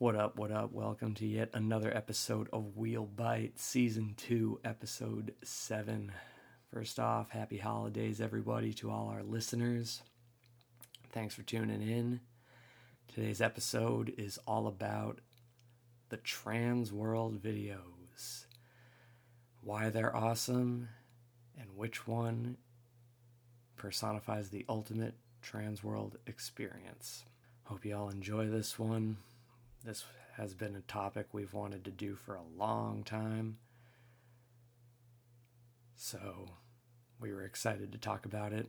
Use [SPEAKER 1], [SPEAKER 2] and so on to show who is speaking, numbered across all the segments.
[SPEAKER 1] What up, what up? Welcome to yet another episode of Wheel Bite, Season 2, Episode 7. First off, happy holidays, everybody, to all our listeners. Thanks for tuning in. Today's episode is all about the trans world videos, why they're awesome, and which one personifies the ultimate trans world experience. Hope you all enjoy this one. This has been a topic we've wanted to do for a long time. So we were excited to talk about it.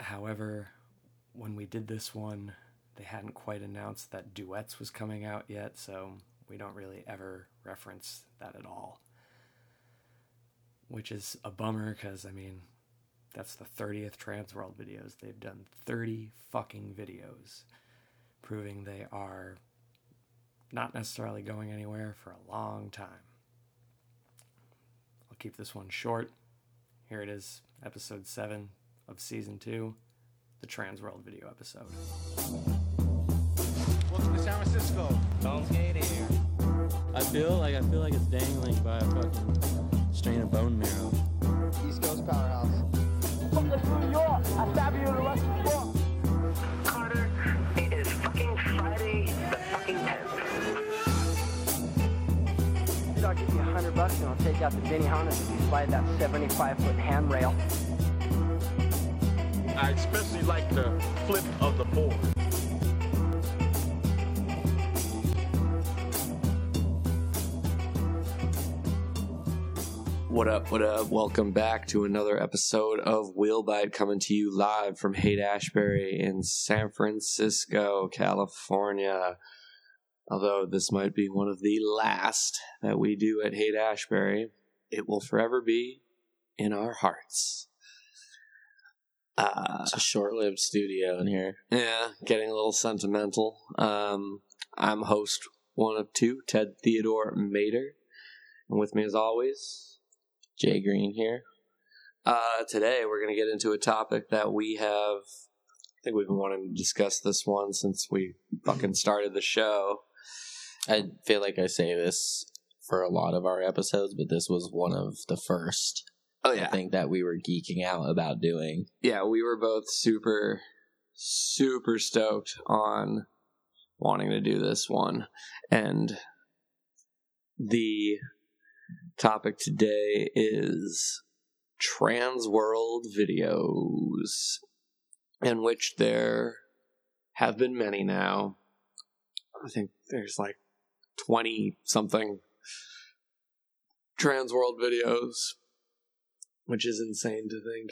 [SPEAKER 1] However, when we did this one, they hadn't quite announced that Duets was coming out yet, so we don't really ever reference that at all. Which is a bummer because, I mean, that's the 30th Transworld videos. They've done 30 fucking videos proving they are not necessarily going anywhere for a long time. I'll keep this one short. Here it is, episode 7 of season 2, the Trans World video episode.
[SPEAKER 2] Welcome to San Francisco.
[SPEAKER 3] Don't skate here.
[SPEAKER 4] I feel like I feel like it's dangling by a fucking strain of bone marrow.
[SPEAKER 2] East Coast Powerhouse.
[SPEAKER 5] Carter,
[SPEAKER 6] give you a hundred bucks and I'll take out the Benihana if you slide that 75 foot handrail.
[SPEAKER 7] I especially like the flip of the board.
[SPEAKER 1] What up, what up? Welcome back to another episode of Wheelbite coming to you live from Haight Ashbury in San Francisco, California. Although this might be one of the last that we do at Haight Ashbury, it will forever be in our hearts. Uh,
[SPEAKER 4] It's a short-lived studio in here.
[SPEAKER 1] yeah, getting a little sentimental. Um, I'm host one of two, Ted Theodore Mater. And with me as always,
[SPEAKER 4] Jay Green here.
[SPEAKER 1] Uh, today we're going to get into a topic that we have. I think we've been wanting to discuss this one since we fucking started the show.
[SPEAKER 4] I feel like I say this for a lot of our episodes, but this was one of the first.
[SPEAKER 1] Oh yeah,
[SPEAKER 4] I think that we were geeking out about doing.
[SPEAKER 1] yeah. We were both super, super stoked on wanting to do this one, and the topic today is trans world videos, in which there have been many now. I think there's like 20 something trans world videos, which is insane to think.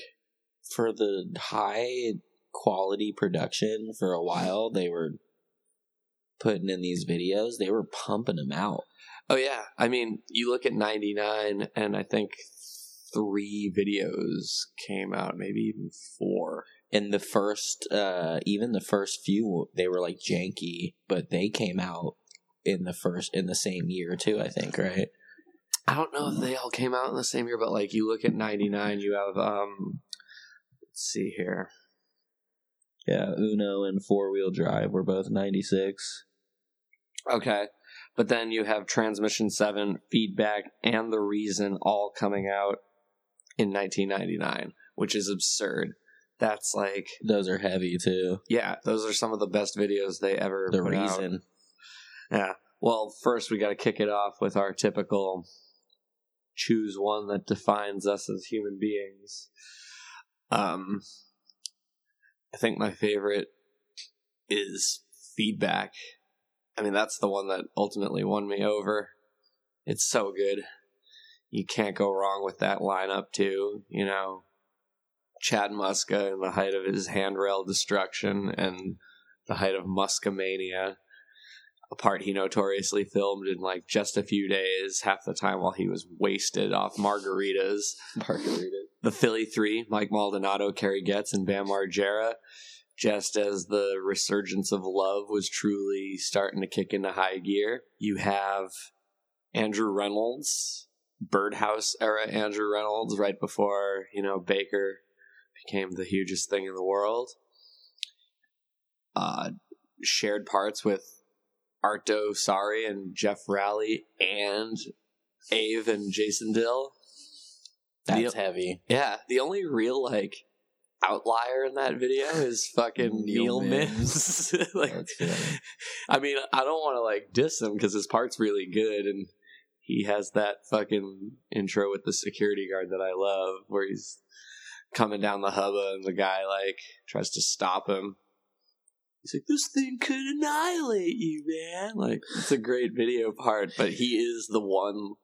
[SPEAKER 4] For the high quality production for a while, they were putting in these videos. They were pumping them out.
[SPEAKER 1] Oh, yeah. I mean, you look at 99, and I think three videos came out, maybe even four.
[SPEAKER 4] And the first, uh, even the first few, they were like janky, but they came out in the first, in the same year too, I think, right?
[SPEAKER 1] I don't know if they all came out in the same year, but like you look at 99, you have, um, let's see here.
[SPEAKER 4] Yeah, Uno and Four Wheel Drive were both 96.
[SPEAKER 1] Okay. But then you have Transmission 7, Feedback, and The Reason all coming out in 1999, which is absurd. That's like,
[SPEAKER 4] Those are heavy too.
[SPEAKER 1] yeah, those are some of the best videos they ever
[SPEAKER 4] The
[SPEAKER 1] put out. Yeah. Well, first we got to kick it off with our typical choose one that defines us as human beings. Um, I think my favorite is feedback. I mean, that's the one that ultimately won me over. It's so good. You can't go wrong with that lineup, too. You know, Chad Muska in the height of his handrail destruction and the height of Muskamania a part he notoriously filmed in like just a few days, half the time while he was wasted off margaritas.
[SPEAKER 4] Margarita.
[SPEAKER 1] The Philly Three, Mike Maldonado, Kerry Getz, and Bam Margera, just as the resurgence of love was truly starting to kick into high gear. You have Andrew Reynolds, Birdhouse era Andrew Reynolds, right before, you know, Baker became the hugest thing in the world. Uh, shared parts with Arto Saari and Geoff Rowley and Ave and Jason Dill.
[SPEAKER 4] That's
[SPEAKER 1] The-
[SPEAKER 4] heavy.
[SPEAKER 1] Yeah, the only real like outlier in that video is fucking
[SPEAKER 4] Neil
[SPEAKER 1] Neil Mims. like, I mean, I don't want to like diss him because his part's really good, and he has that fucking intro with the security guard that I love, where he's coming down the hubba and the guy like tries to stop him. He's like, "This thing could annihilate you, man!" Like, it's a great video part, but he is the one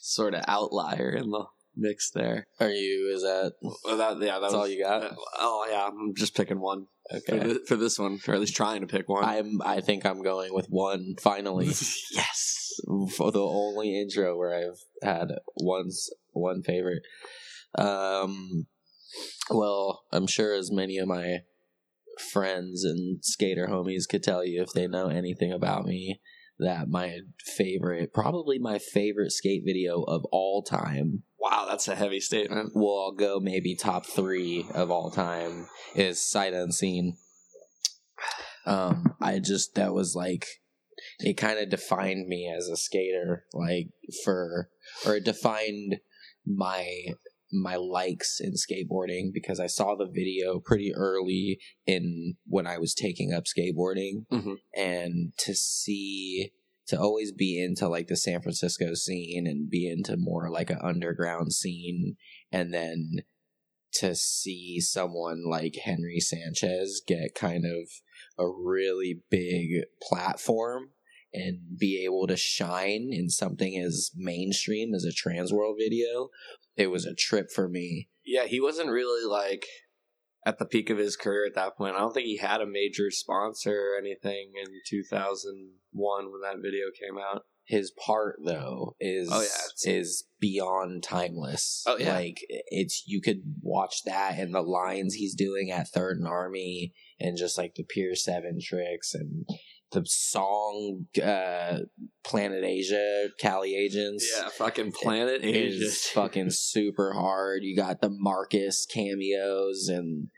[SPEAKER 1] sort of outlier in the mix there.
[SPEAKER 4] Are you? Is that
[SPEAKER 1] Well, that, yeah, that
[SPEAKER 4] that's
[SPEAKER 1] was,
[SPEAKER 4] all you got?
[SPEAKER 1] uh, oh yeah, I'm just picking one for,
[SPEAKER 4] Okay.
[SPEAKER 1] for this one, or at least trying to pick one.
[SPEAKER 4] I'm. I think I'm going with one. Finally,
[SPEAKER 1] yes.
[SPEAKER 4] for the only intro where I've had one's one favorite. Um, well, I'm sure as many of my friends and skater homies could tell you if they know anything about me that my favorite, probably my favorite skate video of all time.
[SPEAKER 1] Wow, that's a heavy statement.
[SPEAKER 4] Well, I'll go maybe top three of all time is Sight Unseen. Um, I just that was like it kind of defined me as a skater, like for or it defined my my likes in skateboarding because I saw the video pretty early in when I was taking up skateboarding
[SPEAKER 1] Mhm.
[SPEAKER 4] and to see to always be into like the San Francisco scene and be into more like an underground scene and then to see someone like Henry Sanchez get kind of a really big platform and be able to shine in something as mainstream as a Transworld video, it was a trip for me.
[SPEAKER 1] Yeah, he wasn't really like at the peak of his career at that point. I don't think he had a major sponsor or anything in 2001 when that video came out.
[SPEAKER 4] His part though is
[SPEAKER 1] Oh, yeah,
[SPEAKER 4] is beyond timeless.
[SPEAKER 1] Oh, yeah.
[SPEAKER 4] like it's you could watch that and the lines he's doing at Third and Army and just like the Pier Seven tricks and the song uh Planet Asia, Cali Agents.
[SPEAKER 1] Yeah, fucking Planet Asia.
[SPEAKER 4] is fucking super hard. You got the Marcus cameos, and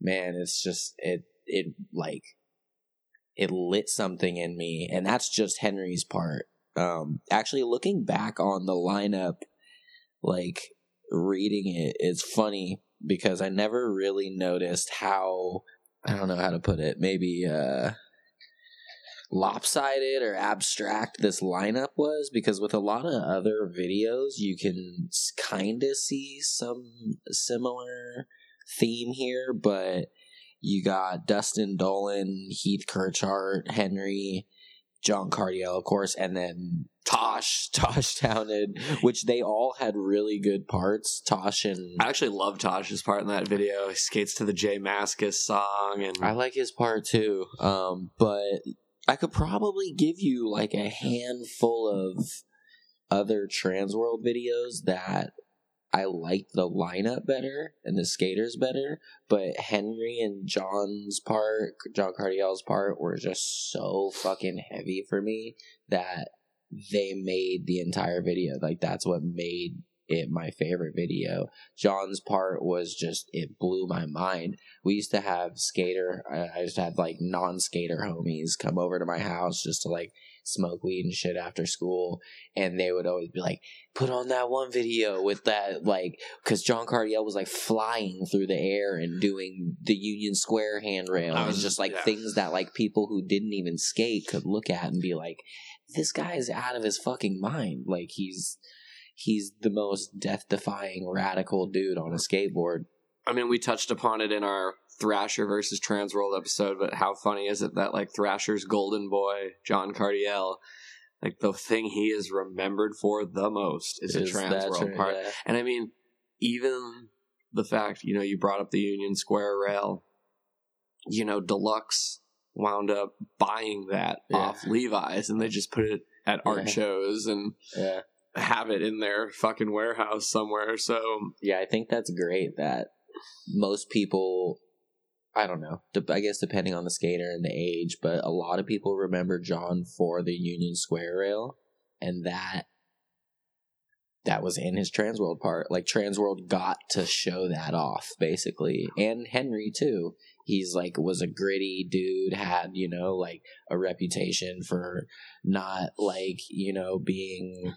[SPEAKER 4] man, it's just it it like it lit something in me, and that's just Henry's part. Um, actually, looking back on the lineup, like reading it, it's funny because I never really noticed how I don't know how to put it. Maybe uh lopsided or abstract this lineup was because with a lot of other videos you can kind of see some similar theme here but you got Dustin Dollin, Heath Kirchart, Henry, John Cardiel, of course, and then Tosh, Tosh Townend, which they all had really good parts. Tosh and
[SPEAKER 1] I actually love Tosh's part in that video. He skates to the J Mascis song, and
[SPEAKER 4] I like his part too. Um, but I could probably give you like a handful of other trans world videos that I liked the lineup better and the skaters better, but Henry and John's part, John Cardiel's part, were just so fucking heavy for me that they made the entire video. Like that's what made it my favorite video. John's part was just it blew my mind. We used to have skater. I to have like non-skater homies come over to my house just to like smoke weed and shit after school, and they would always be like, "Put on that one video with that like," because John Cardiel was like flying through the air and doing the Union Square handrail and just like
[SPEAKER 1] yeah.
[SPEAKER 4] things that like people who didn't even skate could look at and be like, "This guy is out of his fucking mind." Like he's he's the most death-defying radical dude on a skateboard.
[SPEAKER 1] I mean, we touched upon it in our Thrasher versus Transworld episode, but how funny is it that like Thrasher's golden boy, John Cardiel, like the thing he is remembered for the most is,
[SPEAKER 4] Is that
[SPEAKER 1] Transworld part.
[SPEAKER 4] Yeah.
[SPEAKER 1] And I mean, even the fact, you know, you brought up the Union Square rail, you know, Deluxe wound up buying that
[SPEAKER 4] Yeah.
[SPEAKER 1] off Levi's and they just put it at art
[SPEAKER 4] Yeah.
[SPEAKER 1] shows and
[SPEAKER 4] Yeah.
[SPEAKER 1] Have it in their fucking warehouse somewhere. So
[SPEAKER 4] Yeah, I think that's great that most people I don't know. I guess depending on the skater and the age, but a lot of people remember John for the Union Square rail and that that was in his Transworld part. Like Transworld got to show that off basically, and Henry too. He's like was a gritty dude, had you know like a reputation for not like you know being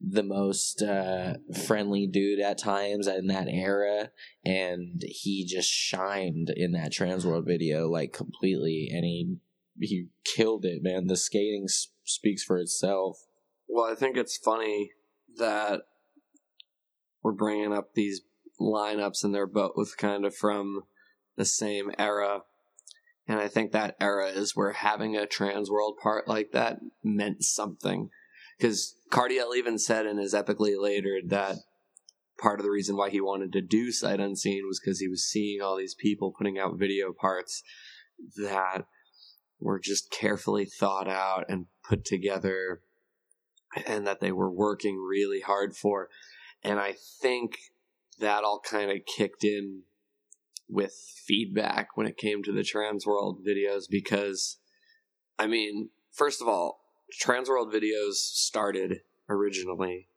[SPEAKER 4] the most uh, friendly dude at times in that era, and he just shined in that Transworld video like completely, and he he killed it, man. The skating s- speaks for itself.
[SPEAKER 1] Well, I think it's funny that we're bringing up these lineups and they're both kind of from the same era. And I think that era is where having a trans world part like that meant something. Because Cardiel even said in his Epicly Later'd that part of the reason why he wanted to do Sight Unseen was because he was seeing all these people putting out video parts that were just carefully thought out and put together and that they were working really hard for. And I think that all kind of kicked in with feedback when it came to the trans world videos because, I mean, first of all, Transworld videos started originally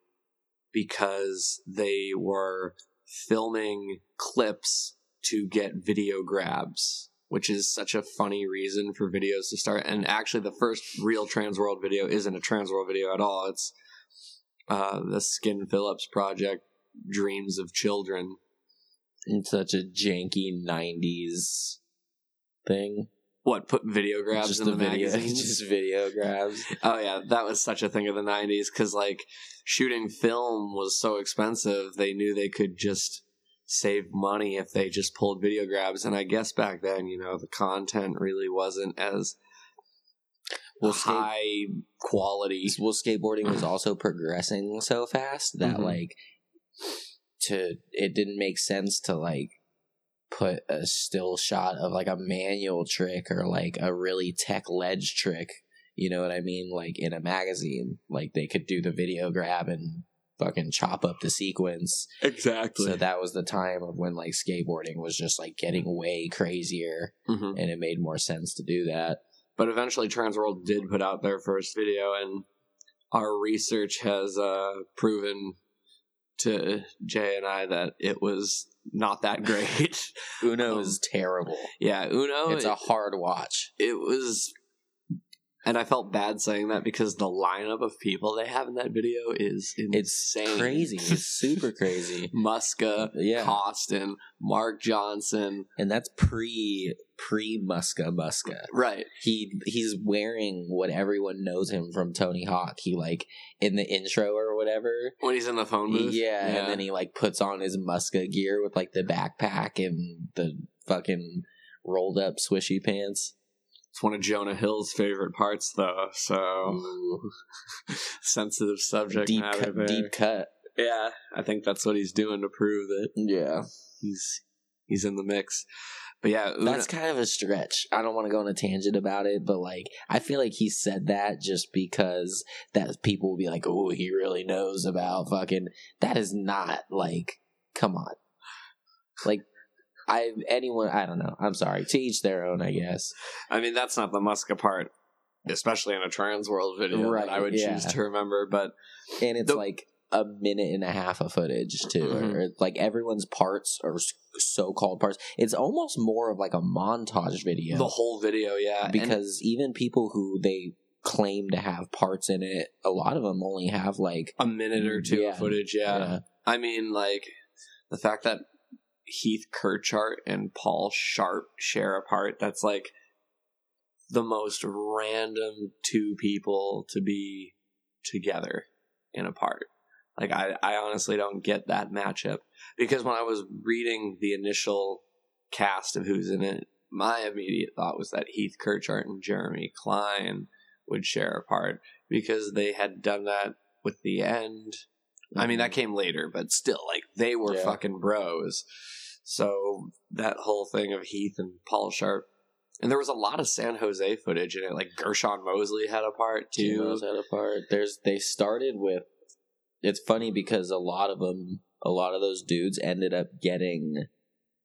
[SPEAKER 1] because they were filming clips to get video grabs which is such a funny reason for videos to start. And actually, the first real Transworld video isn't a Transworld video at all. It's uh, the Skin Phillips project, Dreams of Children.
[SPEAKER 4] It's such a janky '90s thing.
[SPEAKER 1] What put video grabs
[SPEAKER 4] just
[SPEAKER 1] in
[SPEAKER 4] the
[SPEAKER 1] the,
[SPEAKER 4] video,
[SPEAKER 1] magazines?
[SPEAKER 4] just video grabs.
[SPEAKER 1] Oh yeah, that was such a thing of the '90s because like shooting film was so expensive. They knew they could just save money if they just pulled video grabs. And I guess back then, you know, the content really wasn't as
[SPEAKER 4] Well, skate-
[SPEAKER 1] high quality.
[SPEAKER 4] well, skateboarding was also progressing so fast that
[SPEAKER 1] Mhm.
[SPEAKER 4] like to it didn't make sense to like put a still shot of like a manual trick or like a really tech ledge trick. You know what I mean? Like in a magazine, like they could do the video grab and fucking chop up the sequence.
[SPEAKER 1] Exactly.
[SPEAKER 4] So that was the time of when like skateboarding was just like getting way crazier
[SPEAKER 1] Mhm.
[SPEAKER 4] and it made more sense to do that.
[SPEAKER 1] But eventually, Transworld did put out their first video, and our research has uh, proven to Jay and I that it was not that great.
[SPEAKER 4] Uno
[SPEAKER 1] Um,
[SPEAKER 4] is terrible.
[SPEAKER 1] yeah, Uno.
[SPEAKER 4] it's a hard watch.
[SPEAKER 1] it was, and I felt bad saying that because the lineup of people they have in that video is
[SPEAKER 4] It's
[SPEAKER 1] insane.
[SPEAKER 4] crazy. It's super crazy.
[SPEAKER 1] Muska,
[SPEAKER 4] Yeah.
[SPEAKER 1] Costin, Mark Johnson.
[SPEAKER 4] And that's pre pre Muska Muska.
[SPEAKER 1] Right.
[SPEAKER 4] He he's wearing what everyone knows him from Tony Hawk. He like in the intro or whatever.
[SPEAKER 1] When he's in the phone booth.
[SPEAKER 4] Yeah, and then he like puts on his Muska gear with like the backpack and the fucking rolled up swishy pants.
[SPEAKER 1] It's one of Jonah Hill's favorite parts, though. So sensitive subject
[SPEAKER 4] deep
[SPEAKER 1] matter
[SPEAKER 4] cut, deep cut.
[SPEAKER 1] Yeah, I think that's what he's doing to prove that
[SPEAKER 4] Yeah,
[SPEAKER 1] he's he's in the mix. But yeah, Uno,
[SPEAKER 4] that's kind of a stretch. I don't want to go on a tangent about it, but like I feel like he said that just because that people will be like, "Oh, he really knows about fucking." That is not like, come on, like. I anyone I don't know. I'm sorry. To each their own, I guess.
[SPEAKER 1] I mean, that's not the Muska part, especially in a Trans World video
[SPEAKER 4] Right,
[SPEAKER 1] that I would
[SPEAKER 4] yeah.
[SPEAKER 1] choose to remember. But
[SPEAKER 4] And it's
[SPEAKER 1] The-
[SPEAKER 4] like a minute and a half of footage too.
[SPEAKER 1] Mhm.
[SPEAKER 4] Or, like everyone's parts are so called parts. It's almost more of like a montage video.
[SPEAKER 1] the whole video, yeah, and-
[SPEAKER 4] because even people who they claim to have parts in it, a lot of them only have like
[SPEAKER 1] a minute or two
[SPEAKER 4] Yeah.
[SPEAKER 1] of footage, yeah.
[SPEAKER 4] yeah.
[SPEAKER 1] I mean, like the fact that Heath Kirchart and Paul Sharpe share a part that's like the most random two people to be together in a part. Like I, I honestly don't get that matchup because when I was reading the initial cast of who's in it, my immediate thought was that Heath Kirchart and Jeremy Klein would share a part because they had done that with the end. I mean, that mm-hmm. came later, but still, like they were
[SPEAKER 4] Yeah.
[SPEAKER 1] fucking bros. So that whole thing of Heath and Paul Sharpe, and there was a lot of San Jose footage in it. Like Gershon Mosley had a part too.
[SPEAKER 4] Had a part. There's they started with. It's funny because a lot of them, a lot of those dudes ended up getting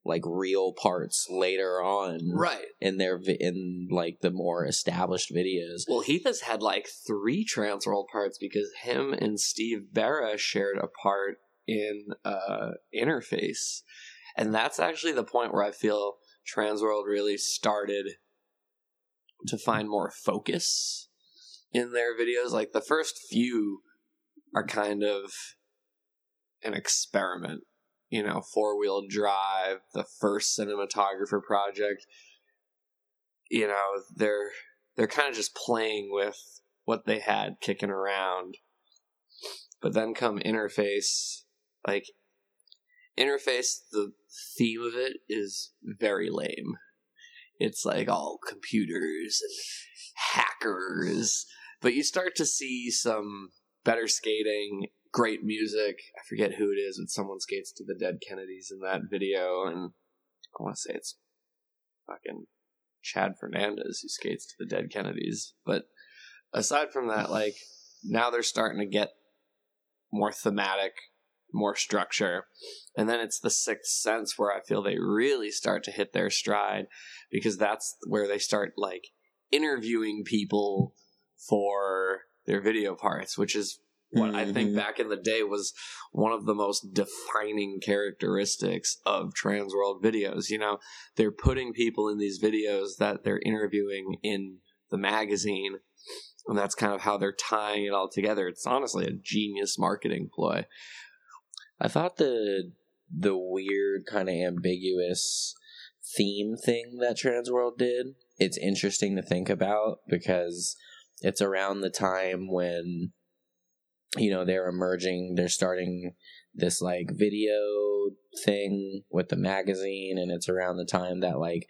[SPEAKER 4] like real parts later on
[SPEAKER 1] Right.
[SPEAKER 4] in their in like the more established videos.
[SPEAKER 1] Well, Heath has had like three Transworld parts because him and Steve Berra shared a part in uh, Interface. And that's actually the point where I feel Transworld really started to find more focus in their videos. Like the first few are kind of an experiment. You know, four wheel drive, the first cinematographer project. You know, they're they're kind of just playing with what they had kicking around. But then come interface, like interface, the theme of it is very lame. It's like all computers and hackers, but you start to see some better skating, great music. I forget who it is, but someone skates to the Dead Kennedys in that video, and I want to say it's fucking Chad Fernandez who skates to the Dead Kennedys. But aside from that, like now they're starting to get more thematic, more structure. And then it's the sixth sense where I feel they really start to hit their stride because that's where they start like interviewing people for their video parts, which is what I think
[SPEAKER 4] Mhm.
[SPEAKER 1] back in the day was one of the most defining characteristics of Transworld videos. You know, they're putting people in these videos that they're interviewing in the magazine, and that's kind of how they're tying it all together. It's honestly a genius marketing ploy.
[SPEAKER 4] I thought the the weird kind of ambiguous theme thing that Transworld did. It's interesting to think about because it's around the time when you know they're emerging, they're starting this like video thing with the magazine and it's around the time that like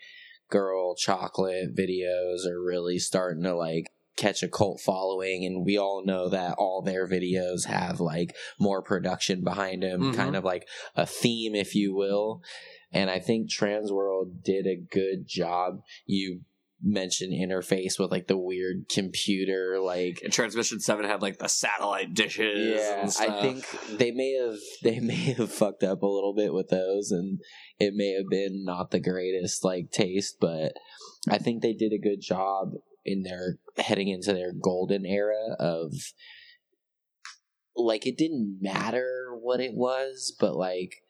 [SPEAKER 4] girl chocolate videos are really starting to like catch a cult following and we all know that all their videos have like more production behind them
[SPEAKER 1] Mhm.
[SPEAKER 4] kind of like a theme if you will and i think transworld did a good job you mentioned interface with like the weird computer like
[SPEAKER 1] And Transmission Seven had like the satellite dishes.
[SPEAKER 4] yeah, I think they may have they may have fucked up a little bit with those, and it may have been not the greatest like taste, but I think they did a good job in their heading into their golden era of like it didn't matter what it was, but like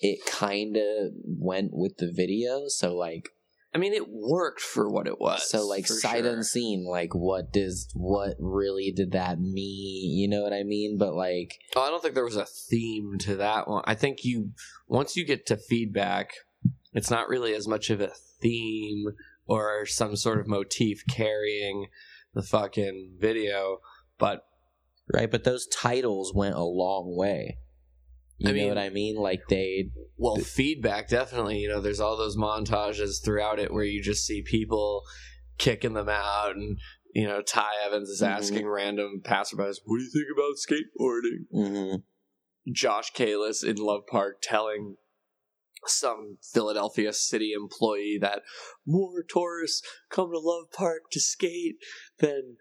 [SPEAKER 4] it kind of went with the video, so like
[SPEAKER 1] I mean, it worked for what it was.
[SPEAKER 4] so like sight
[SPEAKER 1] sure.
[SPEAKER 4] unseen, like what does what really did that mean? You know what I mean? But like
[SPEAKER 1] Oh, I don't think there was a theme to that one. I think you once you get to feedback, it's not really as much of a theme or some sort of motif carrying the fucking video, but
[SPEAKER 4] Right, but those titles went a long way. You
[SPEAKER 1] I
[SPEAKER 4] know
[SPEAKER 1] mean-
[SPEAKER 4] what I mean? Like they
[SPEAKER 1] well, feedback definitely. You know, there's all those montages throughout it where you just see people kicking them out, and you know, Ty Evans is
[SPEAKER 4] Mhm.
[SPEAKER 1] asking random passerbys, "What do you think about skateboarding?"
[SPEAKER 4] mhm.
[SPEAKER 1] Josh Kalis in Love Park telling some Philadelphia city employee that more tourists come to Love Park to skate than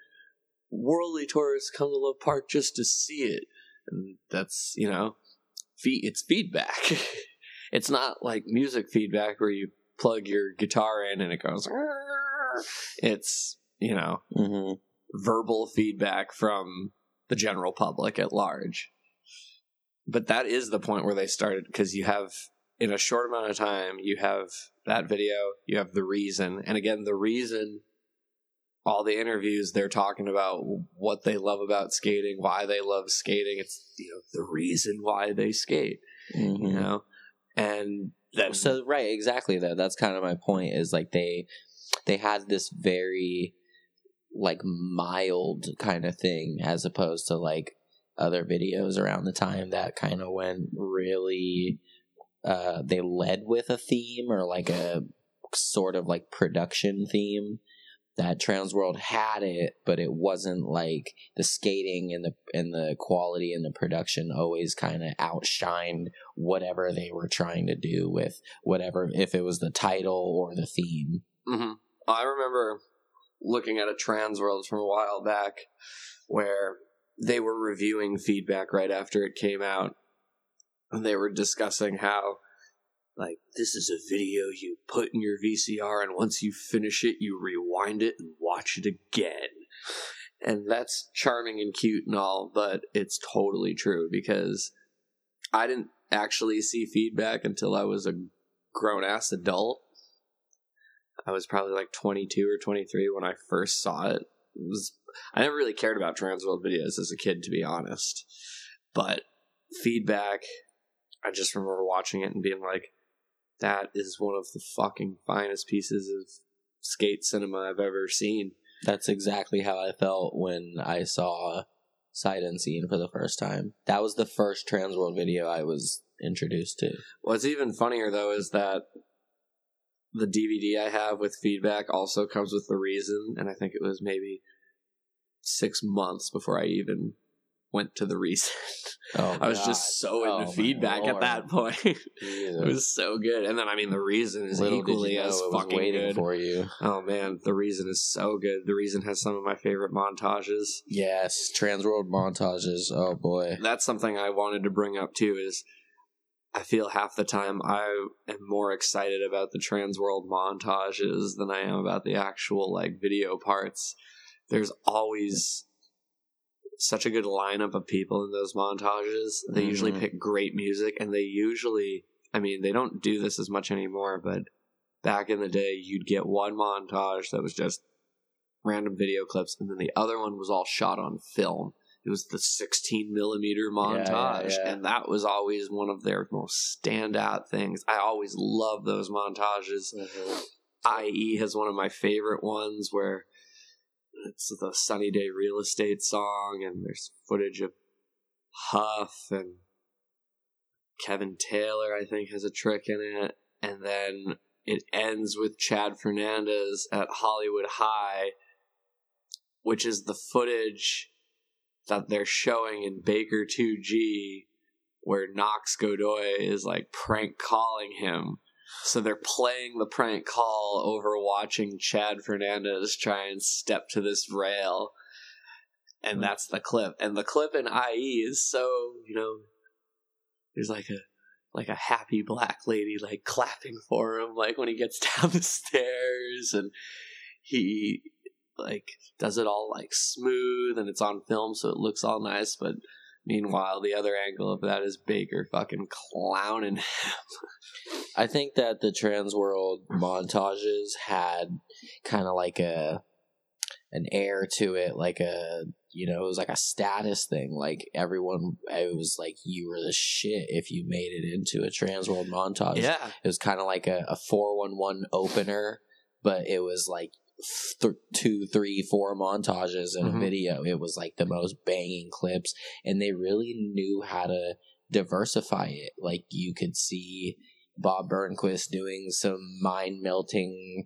[SPEAKER 1] worldly tourists come to Love Park just to see it. And that's, you know, it's feedback. it's not like music feedback where you plug your guitar in and it goes. It's, you know,
[SPEAKER 4] Mhm.
[SPEAKER 1] verbal feedback from the general public at large. But that is the point where they started because you have, in a short amount of time, you have that video, you have the reason. And again, the reason, all the interviews, they're talking about what they love about skating, why they love skating. It's, you know, the reason why they skate,
[SPEAKER 4] Mhm.
[SPEAKER 1] you know? And then,
[SPEAKER 4] So right, exactly though. That's kind of my point is like they they had this very like mild kind of thing as opposed to like other videos around the time that kind of went really uh they led with a theme or like a sort of like production theme that Transworld had it, but it wasn't like the skating and the and the quality and the production always kind of outshined whatever they were trying to do with whatever if it was the title or the theme.
[SPEAKER 1] hmm I remember looking at a trans world from a while back where they were reviewing feedback right after it came out. And they were discussing how like this is a video you put in your VCR, and once you finish it, you rewind it and watch it again. And that's charming and cute and all, but it's totally true because I didn't actually see feedback until I was a grown ass adult. I was probably like 22 or 23 when I first saw it. It was I never really cared about Transworld videos as a kid, to be honest. But feedback, I just remember watching it and being like, that is one of the fucking finest pieces of skate cinema I've ever seen.
[SPEAKER 4] That's exactly how I felt when I saw Sight Unseen for the first time. That was the first Transworld video I was introduced to.
[SPEAKER 1] What's even funnier though is that the DVD I have with feedback also comes with the reason, and I think it was maybe six months before I even went to the reason.
[SPEAKER 4] Oh,
[SPEAKER 1] I was
[SPEAKER 4] God.
[SPEAKER 1] just so
[SPEAKER 4] Oh,
[SPEAKER 1] into feedback at that point. it was so good, and then I mean the reason is
[SPEAKER 4] Little
[SPEAKER 1] equally
[SPEAKER 4] you know
[SPEAKER 1] as fucking
[SPEAKER 4] waiting
[SPEAKER 1] good.
[SPEAKER 4] for you.
[SPEAKER 1] Oh man, the reason is so good. The reason has some of my favorite montages.
[SPEAKER 4] Yes, Transworld montages. Oh boy.
[SPEAKER 1] That's something I wanted to bring up too. Is I feel half the time I am more excited about the Transworld montages than I am about the actual like video parts. There's always such a good lineup of people in those montages. They usually
[SPEAKER 4] Mhm.
[SPEAKER 1] pick great music, and they usually, I mean, they don't do this as much anymore, but back in the day, you'd get one montage that was just random video clips, and then the other one was all shot on film. It was the 16 millimeter
[SPEAKER 4] yeah,
[SPEAKER 1] montage,
[SPEAKER 4] yeah.
[SPEAKER 1] and that was always one of their most standout things. I always love those montages. IE has one of my favorite ones where it's the Sunny Day Real Estate song, and there's footage of Huff and Kevin Taylor, I think, has a trick in it. And then it ends with Chad Fernandez at Hollywood High, which is the footage that they're showing in Baker 2G where Knox Godoy is like prank calling him. So they're playing the prank call over watching Chad Fernandez try and step to this rail. And that's the clip. And the clip in IE is so, you know, there's like a like a happy black lady like clapping for him like when he gets down the stairs and he like does it all like smooth and it's on film so it looks all nice but meanwhile the other angle of that is Baker fucking clowning him.
[SPEAKER 4] I think that the trans world montages had kind of like a an air to it, like a you know, it was like a status thing. Like everyone, it was like you were the shit if you made it into a trans world montage.
[SPEAKER 1] yeah.
[SPEAKER 4] it was kind of like a, a 411 opener but it was like th- two three four montages in
[SPEAKER 1] Mhm.
[SPEAKER 4] a video it was like the most banging clips and they really knew how to diversify it like you could see bob burnquist doing some mind melting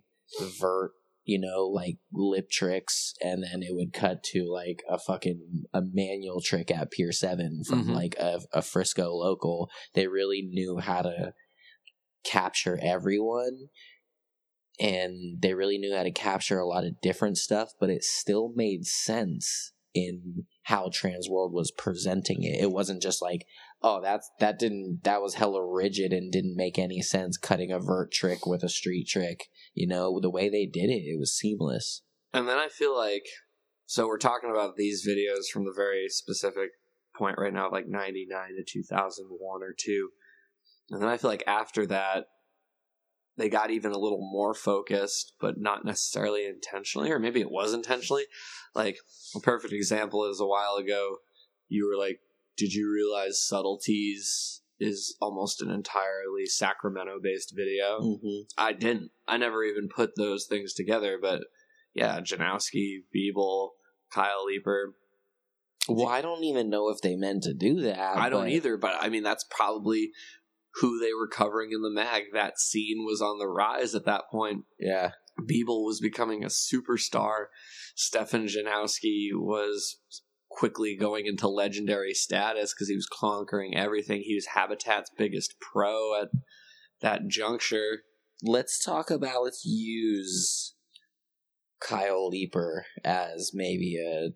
[SPEAKER 4] vert you know like lip tricks and then it would cut to like a fucking a manual trick at pier 7 from
[SPEAKER 1] Mhm.
[SPEAKER 4] like a, a frisco local they really knew how to capture everyone and they really knew how to capture a lot of different stuff but it still made sense in how transworld was presenting it. It wasn't just like oh that's that didn't that was hella rigid and didn't make any sense cutting a vert trick with a street trick. You know the way they did it it was seamless.
[SPEAKER 1] And then I feel like so we're talking about these videos from the very specific point right now, like ninety nine to two thousand one or two. And then I feel like after that they got even a little more focused, but not necessarily intentionally, or maybe it was intentionally. Like a perfect example is a while ago, you were like, Did you realize subtleties is almost an entirely Sacramento based video?
[SPEAKER 4] mm-hmm.
[SPEAKER 1] I didn't. I never even put those things together, but yeah, Janoski, Biebel, Kyle Leeper.
[SPEAKER 4] well i don't even know if they meant to do that
[SPEAKER 1] I don't
[SPEAKER 4] but-
[SPEAKER 1] either, but I mean that's probably who they were covering in the mag. That scene was on the rise at that point.
[SPEAKER 4] yeah
[SPEAKER 1] Biebel was becoming a superstar. Stefan Janoski was quickly going into legendary status because he was conquering everything. He was Habitat's biggest pro at that juncture.
[SPEAKER 4] let's talk about let's use Kyle Leeper as maybe a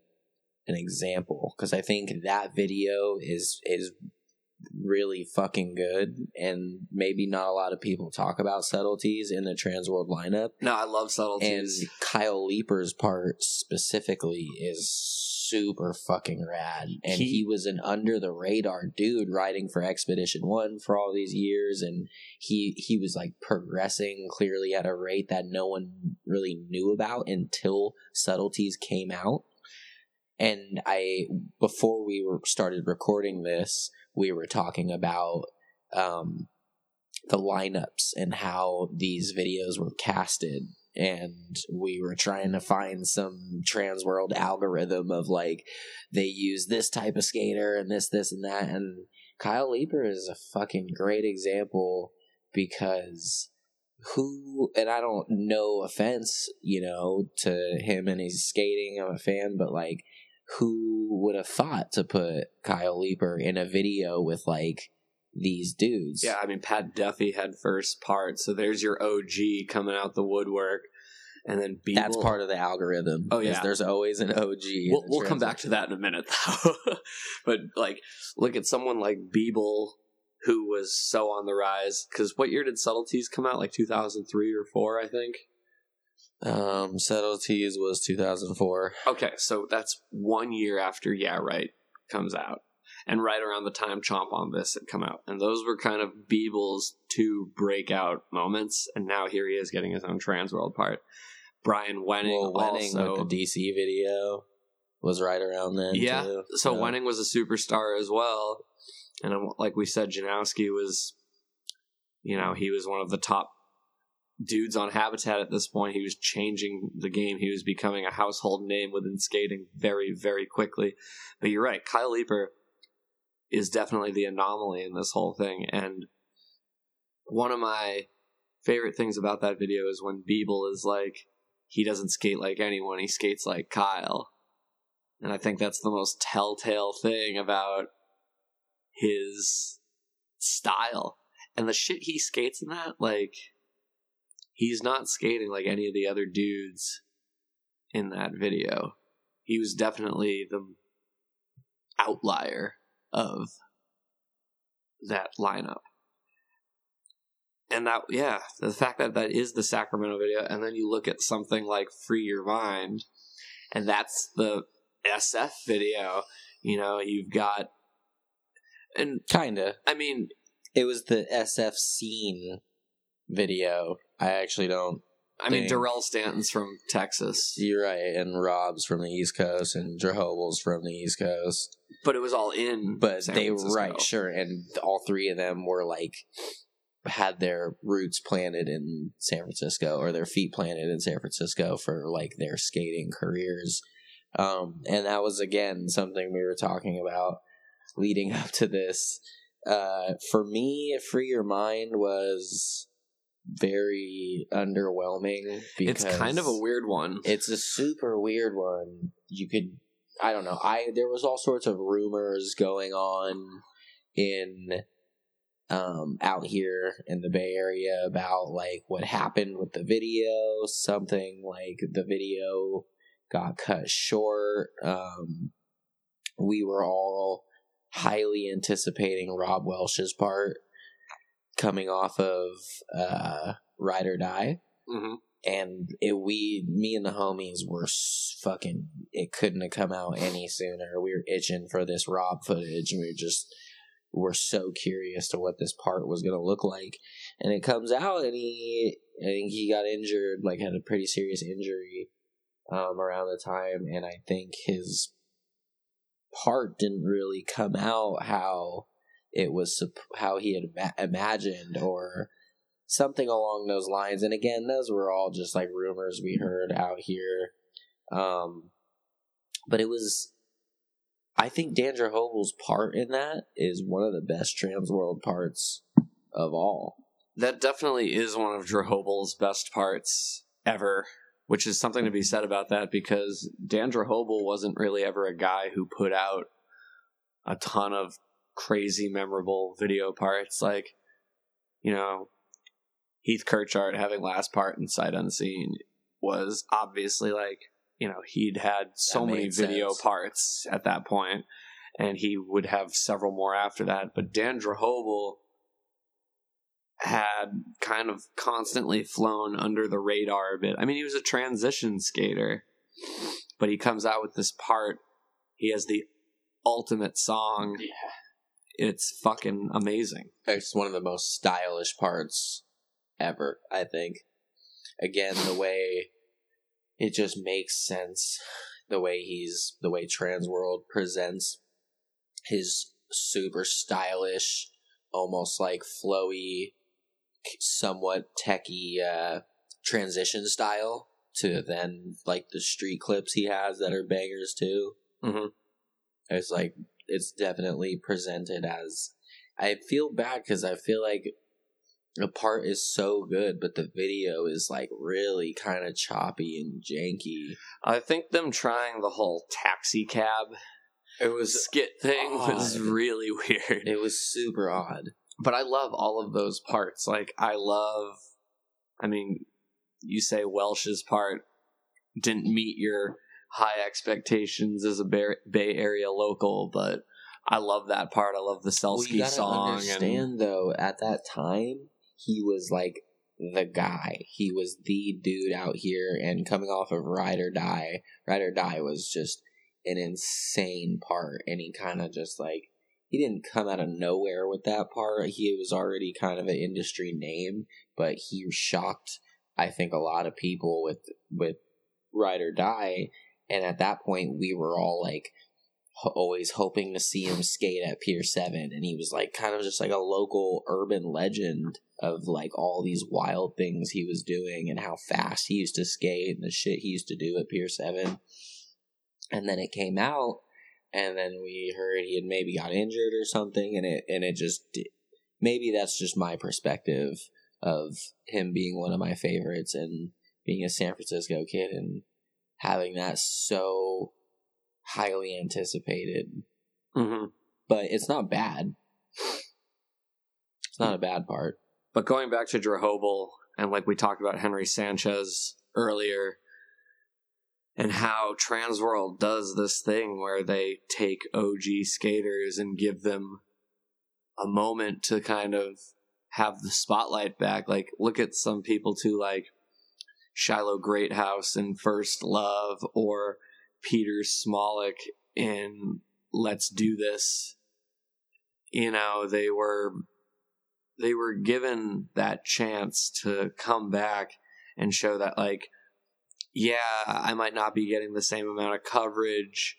[SPEAKER 4] an example because I think that video is is really fucking good, and maybe not a lot of people talk about subtleties in the Transworld lineup.
[SPEAKER 1] No, I love
[SPEAKER 4] And
[SPEAKER 1] subtleties.
[SPEAKER 4] Kyle Leeper's part specifically is super fucking rad. And
[SPEAKER 1] He-
[SPEAKER 4] he, was an under the radar dude riding for Expedition One for all these years, and he he was like progressing clearly at a rate that no one really knew about until subtleties came out. And I before we were started recording this, we were talking about um the lineups and how these videos were casted. And we were trying to find some trans world algorithm of like they use this type of skater and this this and that. And Kyle Leeper is a fucking great example because who and I don't no offense, you know, to him and his skating, I'm a fan, but like who would have thought to put Kyle Leeper in a video with like these dudes?
[SPEAKER 1] Yeah, I mean Pat Duffy had first part, so there's your OG coming out the woodwork, and then Biebel.
[SPEAKER 4] That's part of the algorithm.
[SPEAKER 1] Oh, yeah.
[SPEAKER 4] there's always an OG.
[SPEAKER 1] We'll, we'll come back to that in a minute, though. but like, look at someone like Biebel, who was so on the rise. Because what year did Subtleties come out? Like 2003 or four, I think.
[SPEAKER 4] Um, subtleties was 2004.
[SPEAKER 1] Okay, so that's one year after Yeah Right comes out, and right around the time Chomp on This had come out, and those were kind of Biebel's two breakout moments. And now here he is getting his own trans world part. Brian Wenning,
[SPEAKER 4] Well, Wenning
[SPEAKER 1] also,
[SPEAKER 4] with the DC video was right around then.
[SPEAKER 1] yeah.
[SPEAKER 4] too.
[SPEAKER 1] So
[SPEAKER 4] Yeah.
[SPEAKER 1] Wenning was a superstar as well, and um, like we said, Janoski was, you know, he was one of the top dudes on Habitat at this point. He was changing the game. He was becoming a household name within skating very, very quickly. But you're right, Kyle Leeper is definitely the anomaly in this whole thing. And one of my favorite things about that video is when Biebel is like, he doesn't skate like anyone, he skates like Kyle. And I think that's the most telltale thing about his style. And the shit he skates in that, like, he's not skating like any of the other dudes in that video. He was definitely the outlier of that lineup. And that, yeah, the fact that that is the Sacramento video, and then you look at something like Free Your Mind, and that's the SF video, you know, you've got, and
[SPEAKER 4] Kinda.
[SPEAKER 1] I mean,
[SPEAKER 4] It was the SF scene video. I actually don't.
[SPEAKER 1] I mean. Darrell Stanton's from Texas,
[SPEAKER 4] You're right. And Rob's from the East Coast, and Drehobel's from the East Coast.
[SPEAKER 1] but it was all in.
[SPEAKER 4] But
[SPEAKER 1] San
[SPEAKER 4] they were
[SPEAKER 1] Francisco.
[SPEAKER 4] right, sure. And all three of them were like had their roots planted in San Francisco or their feet planted in San Francisco for like their skating careers. Um, and that was again something we were talking about leading up to this. Uh, for me, Free Your Mind was very underwhelming because
[SPEAKER 1] It's kind of a weird one.
[SPEAKER 4] it's a super weird one. You could I don't know. I there was all sorts of rumors going on in um out here in the Bay Area about like what happened with the video, something like the video got cut short. Um we were all highly anticipating Rob Welsh's part coming off of uh Ride or Die.
[SPEAKER 1] Hmm
[SPEAKER 4] and it we me and the homies were fucking it couldn't have come out any sooner. We were itching for this rob footage. And we were just were so curious to what this part was going to look like. And it comes out and he i think he got injured like had a pretty serious injury um around the time. And i think his part didn't really come out how it was how he had ima- imagined or something along those lines. And again, those were all just like rumors we heard out here. Um, but it was, I think Dan Drehobel's part in that is one of the best Transworld parts of all.
[SPEAKER 1] That definitely is one of Drehobel's best parts ever, which is something to be said about that because Dan Drehobel wasn't really ever a guy who put out a ton of crazy memorable video parts. Like, you know, Heath Kirchart having last part in Sight Unseen was obviously like, you know, he'd had so many video
[SPEAKER 4] sense.
[SPEAKER 1] parts at that and he would have several more after that. But Dan Drehobel had kind of constantly flown under the radar a bit. I mean, he was a transition skater, but he comes out with this part. He has the ultimate song. It's fucking amazing.
[SPEAKER 4] It's one of the most stylish parts ever, I think. Again, the way it just makes sense. The way he's, the way Transworld presents his super stylish, almost like flowy, somewhat techy uh, transition style to then like the street clips he has that are bangers too.
[SPEAKER 1] Mhm.
[SPEAKER 4] It's like it's definitely presented as. I feel bad because I feel like the part is so good, but the video is like really kind of choppy and janky.
[SPEAKER 1] I think them trying the whole taxi cab
[SPEAKER 4] It was
[SPEAKER 1] skit thing was really weird.
[SPEAKER 4] it was super odd.
[SPEAKER 1] but I love all of those parts. Like I love, I mean, you say Welsh's part didn't meet your high expectations as a Bay, Bay Area local, but I love that part. I love the
[SPEAKER 4] Well,
[SPEAKER 1] Selsky
[SPEAKER 4] gotta
[SPEAKER 1] song.
[SPEAKER 4] understand
[SPEAKER 1] And
[SPEAKER 4] though, at that time, he was like the guy. He was the dude out here, and coming off of Ride or Die, Ride or Die was just an insane part, and he kind of just like he didn't come out of nowhere with that part. He was already kind of an industry name, but he shocked, I think, a lot of people with with Ride or Die, and at that point, we were all like ho- always hoping to see him skate at Pier 7 and he was like kind of just like a local urban legend of like all these wild things he was doing and how fast he used to skate and the shit he used to do at Pier 7 and then it came out and then we heard he had maybe got injured or something and it and it just maybe that's just my perspective of him being one of my favorites and being a San Francisco kid and having that so highly anticipated
[SPEAKER 1] Mhm.
[SPEAKER 4] but it's not bad. It's not a bad part.
[SPEAKER 1] But going back to Drehobel, and like we talked about Henry Sanchez earlier, and how Transworld does this thing where they take OG skaters and give them a moment to kind of have the spotlight back. Like, look at some people too, like Shiloh Greathouse in First Love, or Peter Smolik in Let's Do This. You know, they were they were given that chance to come back and show that like yeah i might not be getting the same amount of coverage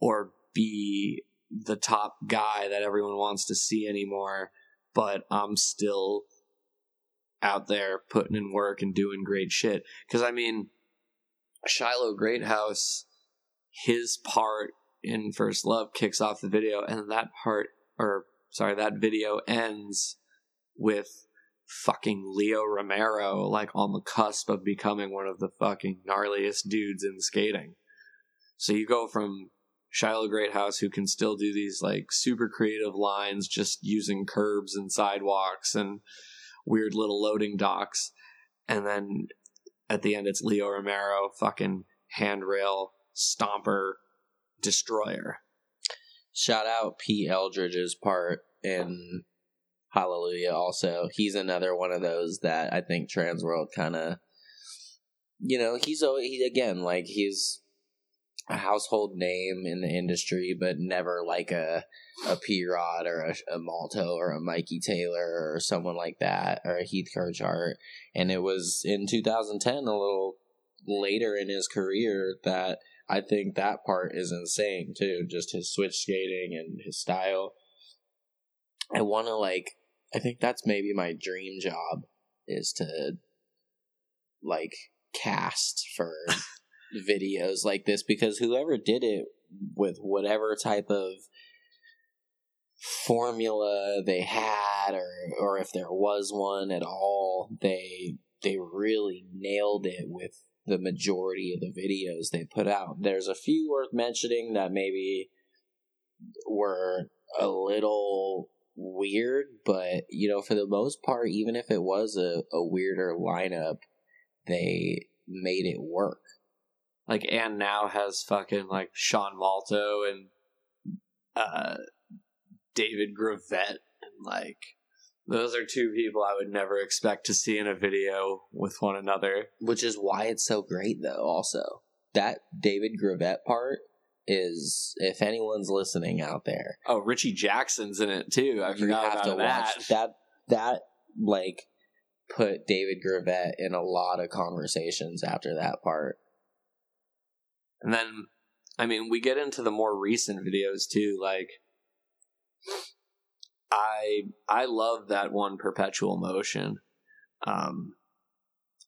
[SPEAKER 1] or be the top guy that everyone wants to see anymore but i'm still out there putting in work and doing great shit because i mean shiloh greathouse his part in first love kicks off the video and that part or sorry that video ends with fucking Leo Romero like on the cusp of becoming one of the fucking gnarliest dudes in skating. So you go from Shiloh Greathouse who can still do these like super creative lines just using curbs and sidewalks and weird little loading docks and then at the end it's Leo Romero fucking handrail stomper destroyer.
[SPEAKER 4] Shout out Pete Eldridge's part in Hallelujah also. He's another one of those that I think Transworld kind of you know, he's he again like he's a household name in the industry but never like a a P Rod or a, a Malto or a Mikey Taylor or someone like that or a Heath Kirchart and it was in 2010 a little later in his career that I think that part is insane too. Just his switch skating and his style. I want to like. I think that's maybe my dream job is to like cast for videos like this because whoever did it with whatever type of formula they had or or if there was one at all they they really nailed it with the majority of the videos they put out. There's a few worth mentioning that maybe were a little weird, but you know, for the most part, even if it was a, a weirder lineup, they made it work.
[SPEAKER 1] Like and now has fucking like Sean Malto and uh, David Gravette, and like those are two people I would never expect to see in a video with one another.
[SPEAKER 4] which is why it's so great though also that david gravette part is if anyone's listening out there
[SPEAKER 1] Oh, Richie Jackson's in it too. I
[SPEAKER 4] you
[SPEAKER 1] forgot
[SPEAKER 4] have
[SPEAKER 1] about
[SPEAKER 4] to
[SPEAKER 1] that.
[SPEAKER 4] watch that that like put david gravette in a lot of conversations after that part
[SPEAKER 1] And then, I mean, we get into the more recent videos too. Like, I I love that one perpetual motion. Um,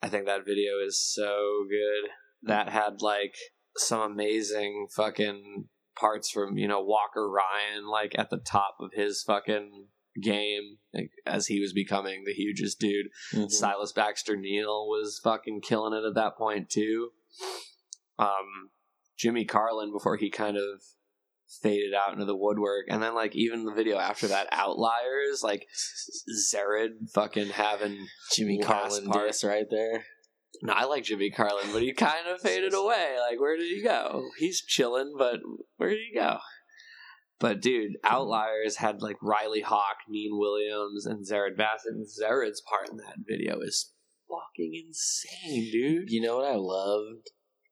[SPEAKER 1] I think that video is so good. That had like some amazing fucking parts from you know Walker Ryan, like at the top of his fucking game, like, as he was becoming the hugest dude. Silas Baxter Neal was fucking killing it at that point too. Um, Jimmy Carlin before he kind of faded out into the woodwork, and then like even the video after that, Outliers, like Zared fucking having.
[SPEAKER 4] jimmy carlin diss right there
[SPEAKER 1] No, I like Jimmy Carlin, but he kind of faded away. Like, where did he go? He's chilling, but where did he go? But dude, Outliers had like Riley Hawk, Neen Williams, and Zared Bassett. And Zared's part in that video is fucking insane, dude.
[SPEAKER 4] You know what I loved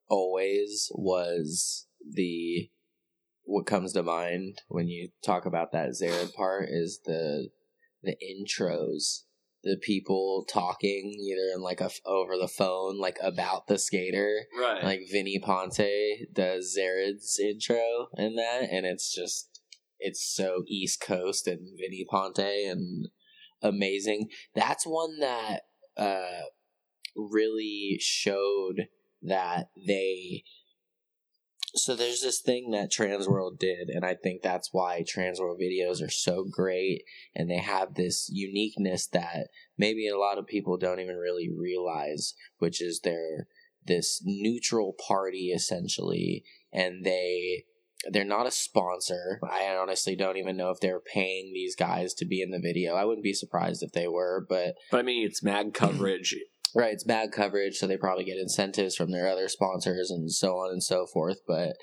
[SPEAKER 4] always was the what comes to mind when you talk about that Zared part is the the intros, the people talking either in like a over the phone like about the skater,
[SPEAKER 1] Right.
[SPEAKER 4] like Vinny Ponte does Zared's intro in that, and it's just it's so East Coast and Vinny Ponte and amazing. That's one that uh really showed that they so there's this thing that Transworld did, and I think that's why Transworld videos are so great, and they have this uniqueness that maybe a lot of people don't even really realize, which is they're this neutral party essentially, and they they're not a sponsor. I honestly don't even know if they're paying these guys to be in the video. I wouldn't be surprised if they were, but
[SPEAKER 1] but I mean, it's mag coverage.
[SPEAKER 4] Right, it's bad coverage, so they probably get incentives from their other sponsors and so on and so forth. But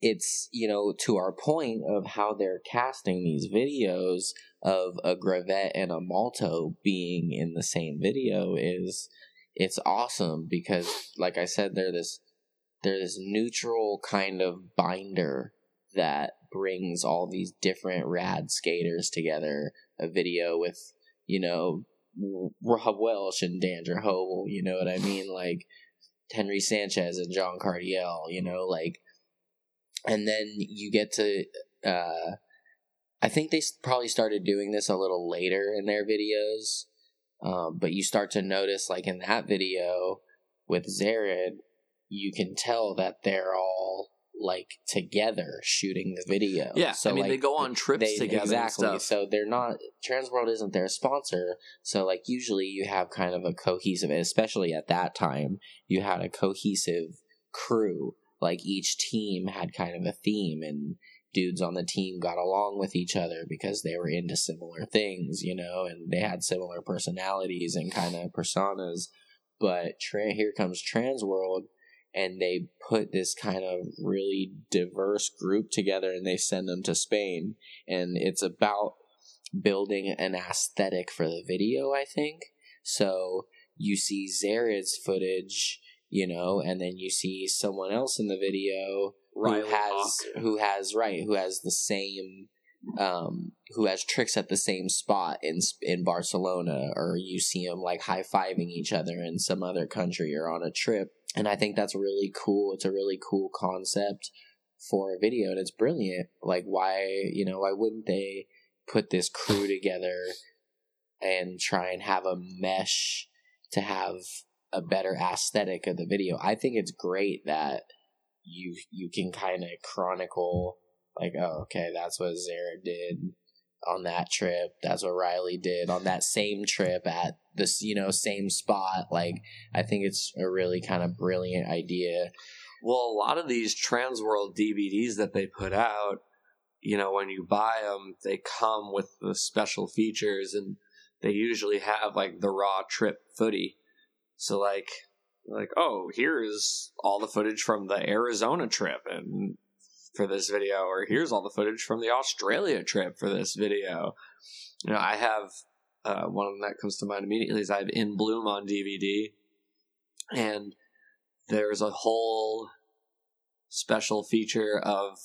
[SPEAKER 4] it's, you know, to our point of how they're casting these videos of a Gravette and a Malto being in the same video is it's awesome because like I said, they're this they're this neutral kind of binder that brings all these different rad skaters together. A video with, you know, Rob Welsh and Dan Drehobel, you know what I mean? Like Henry Sanchez and John Cardiel, you know, like, and then you get to, uh, I think they probably started doing this a little later in their videos, um, but you start to notice, like in that video with Zared, you can tell that they're all like together shooting the video.
[SPEAKER 1] Yeah,
[SPEAKER 4] so
[SPEAKER 1] I mean,
[SPEAKER 4] like,
[SPEAKER 1] they go on trips
[SPEAKER 4] they-
[SPEAKER 1] together.
[SPEAKER 4] exactly so they're not transworld isn't their sponsor so like usually you have kind of a cohesive especially at that time you had a cohesive crew like each team had kind of a theme and dudes on the team got along with each other because they were into similar things you know and they had similar personalities and kind of personas but tra- here comes transworld and they put this kind of really diverse group together and they send them to Spain. And it's about building an aesthetic for the video I think. So you see Zared's footage you know and then you see someone else in the video
[SPEAKER 1] Riley
[SPEAKER 4] who has
[SPEAKER 1] Hawk.
[SPEAKER 4] who has right who has the same um who has tricks at the same spot in in Barcelona or you see them like high-fiving each other in some other country or on a trip and I think that's really cool. It's a really cool concept for a video and it's brilliant. Like why you know why wouldn't they put this crew together and try and have a mesh to have a better aesthetic of the video? I think it's great that you you can kind of chronicle like oh okay that's what Zara did on that trip. That's what Riley did on that same trip at this you know same spot. Like I think it's a really kind of brilliant idea.
[SPEAKER 1] Well, a lot of these Transworld DVDs that they put out, you know, when you buy them, they come with the special features, and they usually have like the raw trip footy. So like, like oh, here is all the footage from the Arizona trip, and for this video, or here's all the footage from the Australia trip for this video. You know, I have uh, one of them that comes to mind immediately is I have In Bloom on DVD, and there's a whole special feature of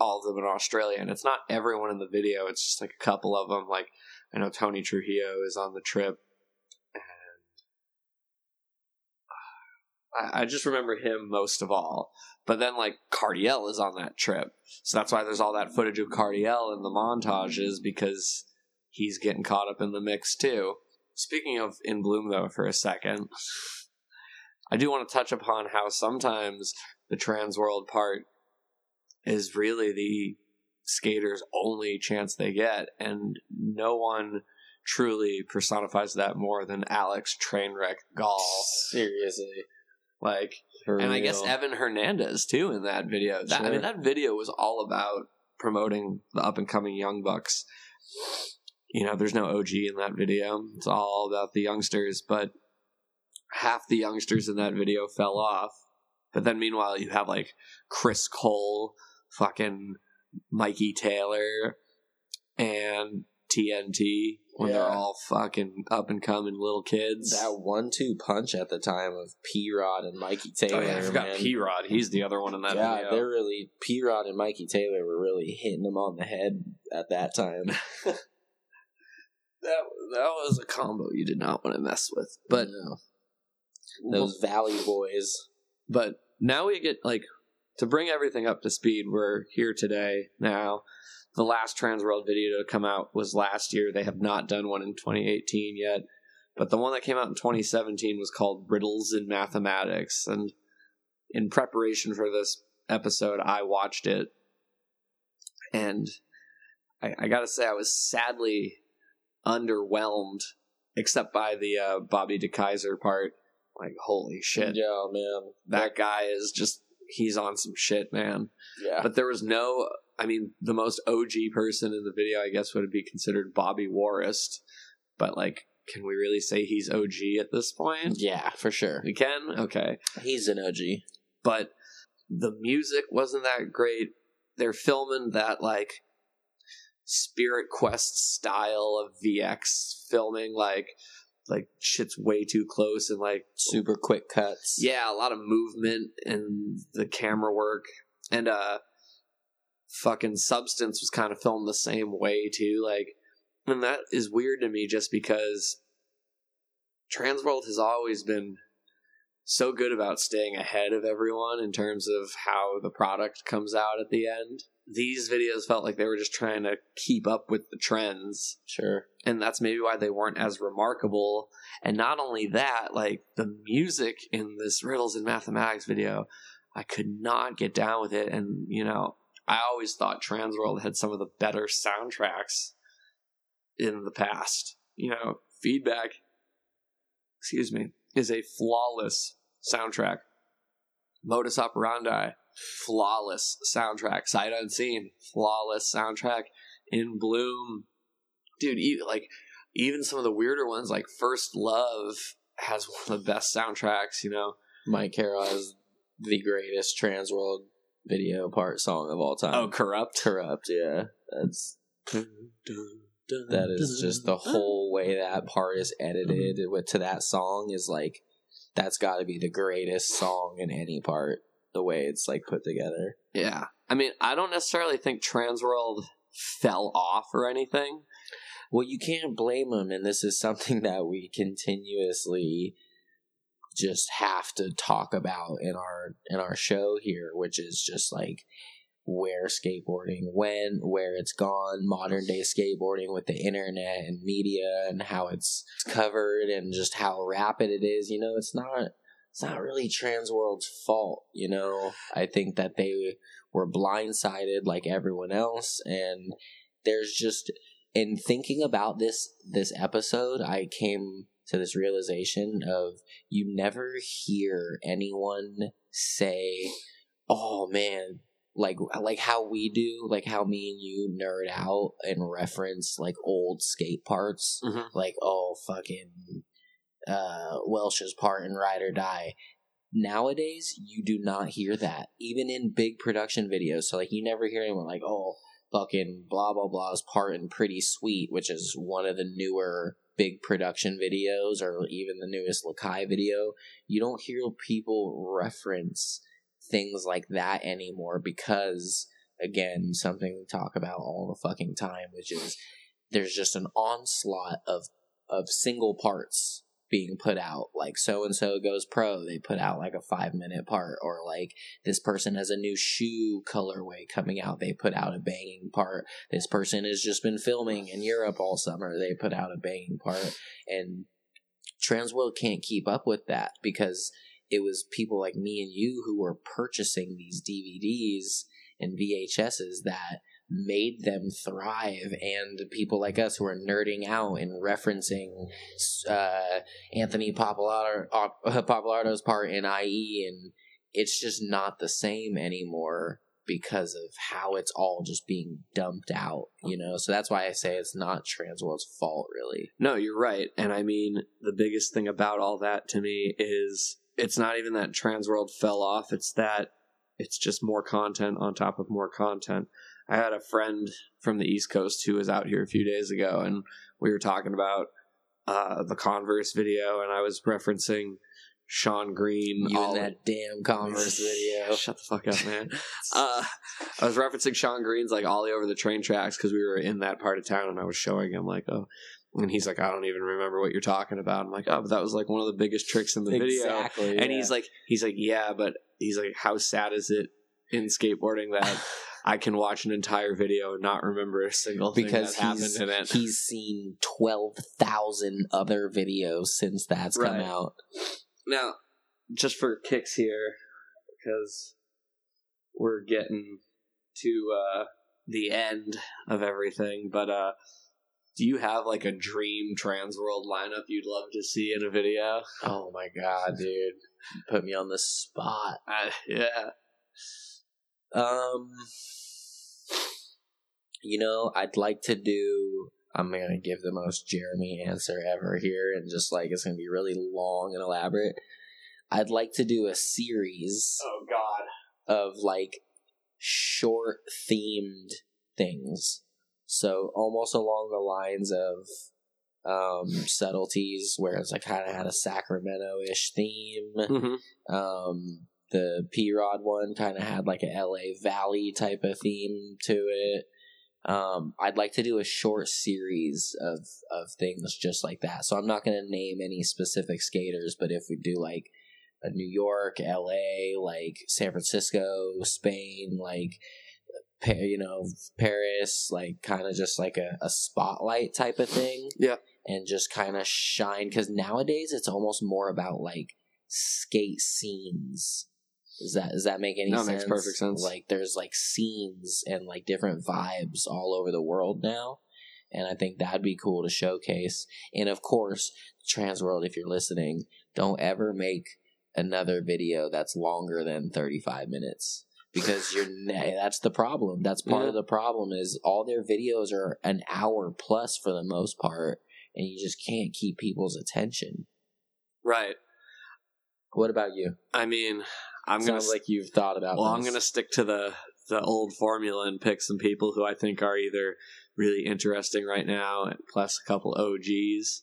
[SPEAKER 1] all of them in Australia, and it's not everyone in the video; it's just like a couple of them. Like I know Tony Trujillo is on the trip, and I, I just remember him most of all. But then, like Cardiel is on that trip, so that's why there's all that footage of Cardiel in the montages because he's getting caught up in the mix too. Speaking of In Bloom, though, for a second, I do want to touch upon how sometimes the trans world part is really the skaters' only chance they get, and no one truly personifies that more than Alex Trainwreck Gall.
[SPEAKER 4] Seriously.
[SPEAKER 1] Like,
[SPEAKER 4] For
[SPEAKER 1] and I guess. Evan Hernandez too in that video. That, I mean, that video was all about promoting the up and coming young bucks. You know, there's no OG in that video. It's all about the youngsters, but half the youngsters in that video fell off. But then meanwhile, you have like Chris Cole, fucking Mikey Taylor, and TNT when they're all fucking up and coming little kids.
[SPEAKER 4] that one-two punch at the time of P Rod and Mikey Taylor.
[SPEAKER 1] oh, yeah, I forgot. P Rod. He's the other one in that
[SPEAKER 4] yeah,
[SPEAKER 1] video.
[SPEAKER 4] they're really P Rod and Mikey Taylor were really hitting him on the head at that time.
[SPEAKER 1] That that was a combo you did not want to mess with. But
[SPEAKER 4] No. those Valley boys.
[SPEAKER 1] but now we get like to bring everything up to speed. We're here today now. The last Transworld video to come out was last year. They have not done one in 2018 yet. But the one that came out in 2017 was called Riddles in Mathematics. And in preparation for this episode, I watched it. And I, I gotta say, I was sadly underwhelmed, except by the uh, Bobby DeKeyzer part. Like, holy shit.
[SPEAKER 4] Yeah, man.
[SPEAKER 1] That guy is just, he's on some shit, man.
[SPEAKER 4] Yeah.
[SPEAKER 1] But there was no, I mean, the most OG person in the video, I guess, would be considered Bobby Worrest. But, like, can we really say he's OG at this point?
[SPEAKER 4] yeah, for sure.
[SPEAKER 1] We can? Okay.
[SPEAKER 4] He's an OG.
[SPEAKER 1] But the music wasn't that great. They're filming that, like, Spirit Quest style of VX filming, like, like shit's way too close and like
[SPEAKER 4] Super quick cuts.
[SPEAKER 1] yeah, a lot of movement and the camera work. And uh fucking Substance was kind of filmed the same way too. Like and that is weird to me just because Transworld has always been so good about staying ahead of everyone in terms of how the product comes out at the end. These videos felt like they were just trying to keep up with the trends
[SPEAKER 4] Sure.
[SPEAKER 1] and that's maybe why they weren't as remarkable. And not only that, like the music in this riddles and mathematics video, I could not get down with it. And you know, I always thought Transworld had some of the better soundtracks in the past. You know, feedback, excuse me, is a flawless soundtrack. Modus operandi, flawless soundtrack. Sight unseen, flawless soundtrack. In Bloom, dude, like even some of the weirder ones, like First Love, has one of the best soundtracks. You know,
[SPEAKER 4] Mike Carroll has the greatest Transworld video part song of all time.
[SPEAKER 1] oh, Corrupt.
[SPEAKER 4] corrupt. Yeah, that's that is just the whole way that part is edited mm-hmm. with to that song is like that's got to be the greatest song in any part. The way it's like put together.
[SPEAKER 1] Yeah, I mean, I don't necessarily think Transworld fell off or anything.
[SPEAKER 4] Well, you can't blame them, and this is something that we continuously just have to talk about in our in our show here, which is just like where skateboarding went, where it's gone, modern day skateboarding with the internet and media and how it's covered and just how rapid it is. You know, it's not it's not really Trans World's fault. You know, I think that they were blindsided like everyone else, and there's just in thinking about this this episode, I came to this realization of you never hear anyone say, "Oh man." Like like how we do, like how me and you nerd out and reference like old skate parts,
[SPEAKER 1] Mhm.
[SPEAKER 4] like oh fucking uh Welsh's part in Ride or Die. nowadays you do not hear that even in big production videos so like you never hear anyone like oh fucking blah blah blah's part in pretty sweet which is one of the newer big production videos or even the newest lakai video you don't hear people reference things like that anymore because again something we talk about all the fucking time which is there's just an onslaught of of single parts being put out like so and so goes pro they put out like a five minute part or like this person has a new shoe colorway coming out they put out a banging part. This person has just been filming in europe all summer they put out a banging part. And transworld can't keep up with that because it was people like me and you who were purchasing these dvds and vhs's that made them thrive and people like us who are nerding out and referencing uh, Anthony Pappalardo, Pappalardo's part in IE and it's just not the same anymore because of how it's all just being dumped out, you know. So that's why I say it's not Transworld's fault really.
[SPEAKER 1] No, you're right. And I mean, the biggest thing about all that to me is it's not even that Transworld fell off, it's that it's just more content on top of more content. I had a friend from the East Coast who was out here a few days ago, and we were talking about uh, the Converse video, and I was referencing Sean Green.
[SPEAKER 4] You
[SPEAKER 1] all-
[SPEAKER 4] in that damn Converse video.
[SPEAKER 1] Shut the fuck up, man. uh, I was referencing Sean Green's like ollie over the train tracks because we were in that part of town, and I was showing him like, oh. And he's like, I don't even remember what you're talking about. I'm like, oh, but that was like one of the biggest tricks in the video.
[SPEAKER 4] Exactly.
[SPEAKER 1] And he's like, he's like, yeah, but he's like, how sad is it in skateboarding that I can watch an entire video and not remember a single thing
[SPEAKER 4] because
[SPEAKER 1] that happened
[SPEAKER 4] he's,
[SPEAKER 1] in it.
[SPEAKER 4] he's seen 12,000 other videos since that's come out.
[SPEAKER 1] Now, just for kicks here, because we're getting to uh, the end of everything, but uh, do you have like a dream Transworld lineup you'd love to see in a video?
[SPEAKER 4] Oh my god, dude. Put me on the spot.
[SPEAKER 1] Uh, yeah.
[SPEAKER 4] Um, you know, I'd like to do. I'm gonna give the most Jeremy answer ever here, and just like it's gonna be really long and elaborate. I'd like to do a series
[SPEAKER 1] Oh, God.
[SPEAKER 4] of like short themed things. So almost along the lines of um subtleties where it's like kind of had a Sacramento ish theme.
[SPEAKER 1] hmm
[SPEAKER 4] Um the P Rod one kind of had like a LA Valley type of theme to it. Um, I'd like to do a short series of of things just like that. So I'm not going to name any specific skaters, but if we do like a New York, LA, like San Francisco, Spain, like you know Paris, like kind of just like a, a spotlight type of thing.
[SPEAKER 1] Yeah.
[SPEAKER 4] and just kind of shine because nowadays it's almost more about like skate scenes. Does that does that make any
[SPEAKER 1] No, it
[SPEAKER 4] sense?
[SPEAKER 1] makes perfect sense.
[SPEAKER 4] Like there's like scenes and like different vibes all over the world now. And I think that'd be cool to showcase. And of course, trans world, if you're listening, don't ever make another video that's longer than 35 minutes because you're ne- that's the problem. That's part
[SPEAKER 1] Yeah.
[SPEAKER 4] of the problem is all their videos are an hour plus for the most part and you just can't keep people's attention.
[SPEAKER 1] Right.
[SPEAKER 4] What about you?
[SPEAKER 1] I mean, I'm gonna
[SPEAKER 4] Sounds like you've thought about
[SPEAKER 1] Well, I'm going to stick to the the old formula and pick some people who I think are either really interesting right now, plus a couple OGs.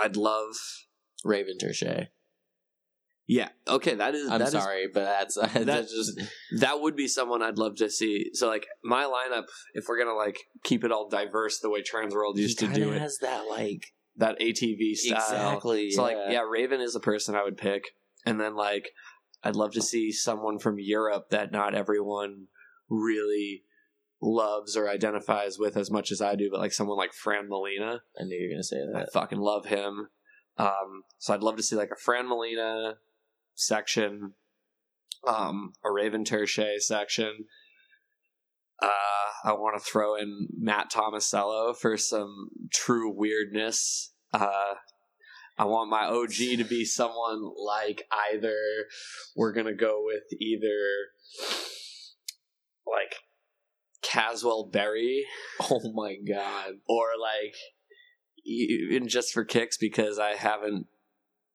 [SPEAKER 1] I'd love.
[SPEAKER 4] Raven Tershy.
[SPEAKER 1] Yeah. Okay. That is.
[SPEAKER 4] I'm
[SPEAKER 1] that is-
[SPEAKER 4] sorry, but that's that's just
[SPEAKER 1] that would be someone I'd love to see. So, like my lineup, if we're gonna like keep it all diverse the way Transworld used to do it,
[SPEAKER 4] has that like
[SPEAKER 1] that ATV style.
[SPEAKER 4] exactly.
[SPEAKER 1] So,
[SPEAKER 4] yeah.
[SPEAKER 1] like, yeah, Raven is a person I would pick, and then like, I'd love to see someone from Europe that not everyone really loves or identifies with as much as I do, but like someone like Fran Molina.
[SPEAKER 4] I knew you were gonna say that.
[SPEAKER 1] I fucking love him. Um, so I'd love to see like a Fran Molina section, um, a Raven Tershy section. Uh, I want to throw in Matt Tomasello for some true weirdness. Uh, I want my OG to be someone like either we're gonna go with either like Caswell Berry
[SPEAKER 4] Oh my god.
[SPEAKER 1] or like even just for kicks because I haven't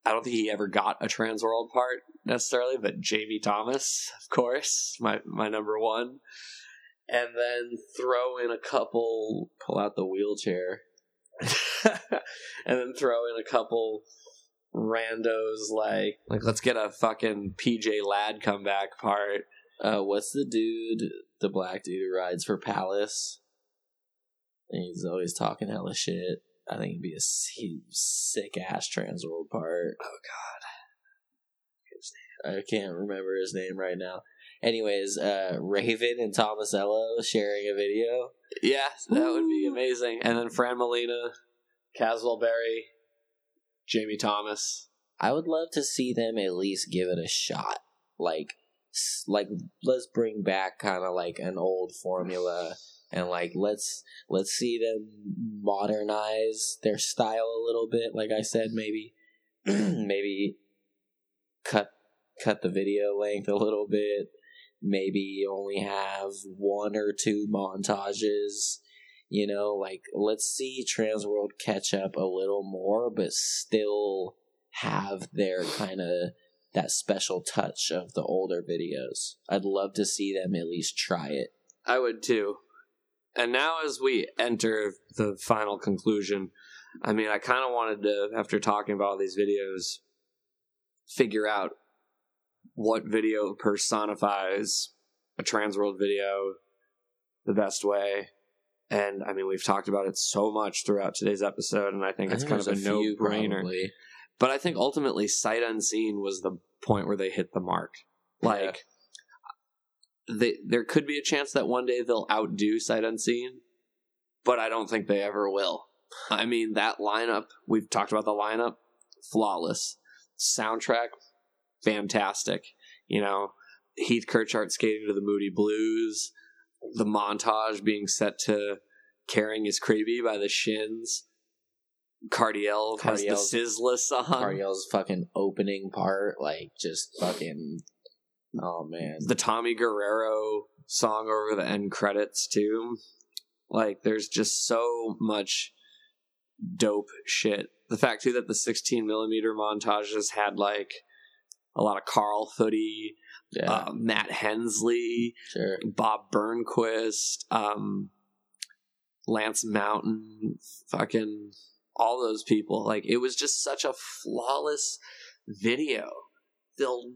[SPEAKER 1] I don't think he ever got a trans world part necessarily, but Jamie Thomas, of course, my my number one. And then throw in a couple
[SPEAKER 4] Pull out the wheelchair.
[SPEAKER 1] and then throw in a couple randos like like let's get a fucking PJ Ladd comeback part.
[SPEAKER 4] Uh, what's the dude, the black dude who rides for Palace? And he's always talking hella shit. I think it'd be a sick ass Transworld part.
[SPEAKER 1] Oh god,
[SPEAKER 4] I can't remember his name right now. Anyways, uh, Raven and Tomasello sharing a video.
[SPEAKER 1] Yeah, that would be amazing. And then Fran Molina, Caswell Berry, Jamie Thomas.
[SPEAKER 4] I would love to see them at least give it a shot. Like, like let's bring back kind of like an old formula, and like let's let's see them modernize their style a little bit. Like I said, maybe maybe cut cut the video length a little bit. Maybe only have one or two montages. You know, like let's see Transworld catch up a little more, but still have their kind of that special touch of the older videos. I'd love to see them at least try it.
[SPEAKER 1] I would too. And now, as we enter the final conclusion, I mean, I kind of wanted to, after talking about all these videos, figure out what video personifies a trans world video the best way. And I mean, we've talked about it so much throughout today's episode, and I think
[SPEAKER 4] I
[SPEAKER 1] it's
[SPEAKER 4] think
[SPEAKER 1] kind of a
[SPEAKER 4] there's
[SPEAKER 1] no brainer. But I think ultimately, sight unseen was the point where they hit the mark. Like, they, there could be a chance that one day they'll outdo sight unseen, but I don't think they ever will. I mean, that lineup, we've talked about the lineup, flawless. Soundtrack, fantastic. You know, Heath Kirchart skating to the Moody Blues, the montage being set to Caring Is Creepy by the Shins. Cardiel has the Sizzla song.
[SPEAKER 4] Cardiel's fucking opening part, like just fucking. Oh man,
[SPEAKER 1] the Tommy Guerrero song over the end credits too. Like there's just so much dope shit. The fact too that the 16 millimeter montages had like a lot of Carl Footy,
[SPEAKER 4] yeah,
[SPEAKER 1] uh, Matt Hensley,
[SPEAKER 4] sure.
[SPEAKER 1] Bob Burnquist, um, Lance Mountain, fucking all those people. Like it was just such a flawless video. They'll